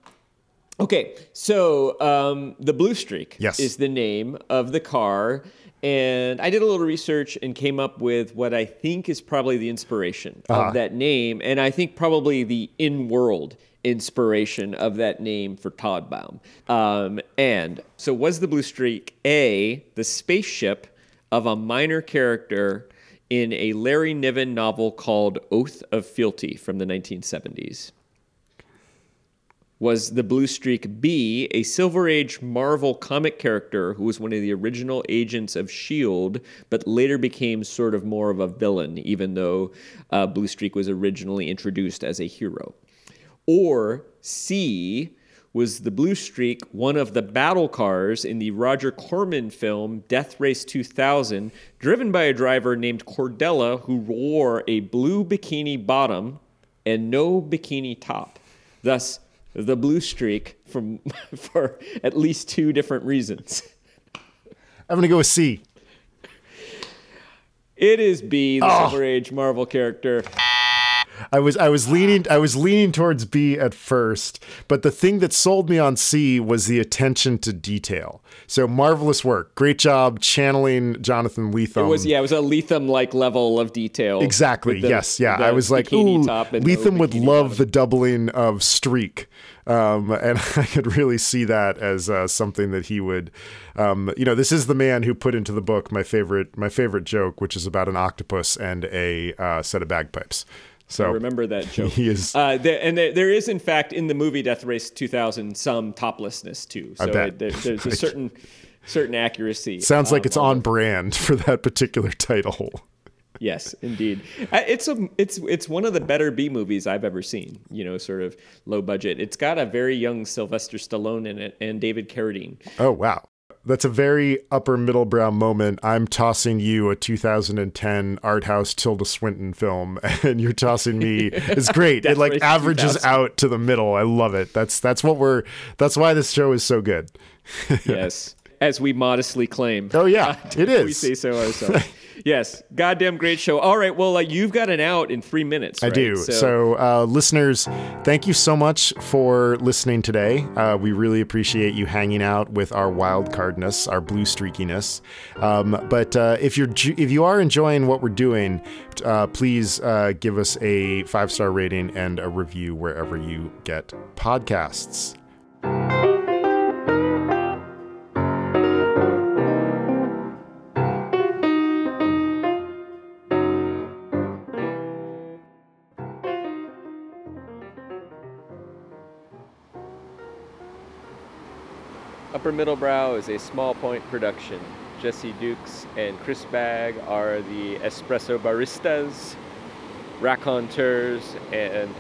okay. So um, the Blue Streak Yes. is the name of the car, and I did a little research and came up with what I think is probably the inspiration Uh-huh. of that name, and I think probably the in-world inspiration of that name for Todbaum. Um, and so was the Blue Streak a the spaceship of a minor character? In a Larry Niven novel called Oath of Fealty from the 1970s. Was the Blue Streak B a Silver Age Marvel comic character who was one of the original agents of S.H.I.E.L.D., but later became sort of more of a villain, even though uh, Blue Streak was originally introduced as a hero? Or C was the Blue Streak one of the battle cars in the Roger Corman film Death Race 2000, driven by a driver named Cordella who wore a blue bikini bottom and no bikini top. Thus, the Blue Streak from for at least two different reasons. i'm gonna go with c It is B, the ah. Silver Age Marvel character. I was I was leaning I was leaning towards B at first, but the thing that sold me on C was the attention to detail. So marvelous work, great job channeling Jonathan Lethem. It was yeah, it was a Lethem like level of detail. exactly the- yes, yeah. I was like, ooh, top and no Lethem would love bottom. the doubling of streak. Um, and I could really see that as uh, something that he would, um, you know, this is the man who put into the book my favorite my favorite joke, which is about an octopus and a uh, set of bagpipes. So I remember that joke. He is- uh, there, and there, there is, in fact, in the movie Death Race 2000, some toplessness too. So it- there, there's a certain certain accuracy. Sounds like um, it's on brand for that particular title. Yes, indeed. Uh, It's a it's it's one of the better B movies I've ever seen. You know, sort of low budget. It's got a very young Sylvester Stallone in it and David Carradine. Oh, wow. That's a very upper middle brow moment. I'm tossing you a 2010 art house Tilda Swinton film, and you're tossing me. It's great. it like averages out to the middle. I love it. That's that's what we're. That's why this show is so good. yes, as we modestly claim. Oh yeah, it we say so ourselves. yes, goddamn great show. All right, well, like you've got an out in three minutes. I right? do. So, uh, listeners, thank you so much for listening today. Uh, we really appreciate you hanging out with our wild cardness, our blue streakiness. Um, but uh, if you're if you are enjoying what we're doing, uh, please uh, give us a five star rating and a review wherever you get podcasts. Upper Middlebrow is a small point production. Jesse Dukes and Chris Bagg are the espresso baristas, raconteurs, and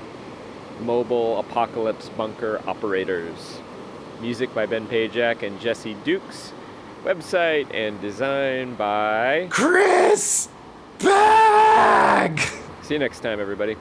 mobile apocalypse bunker operators. Music by Ben Pajak and Jesse Dukes. Website and design by Chris Bagg! See you next time, everybody.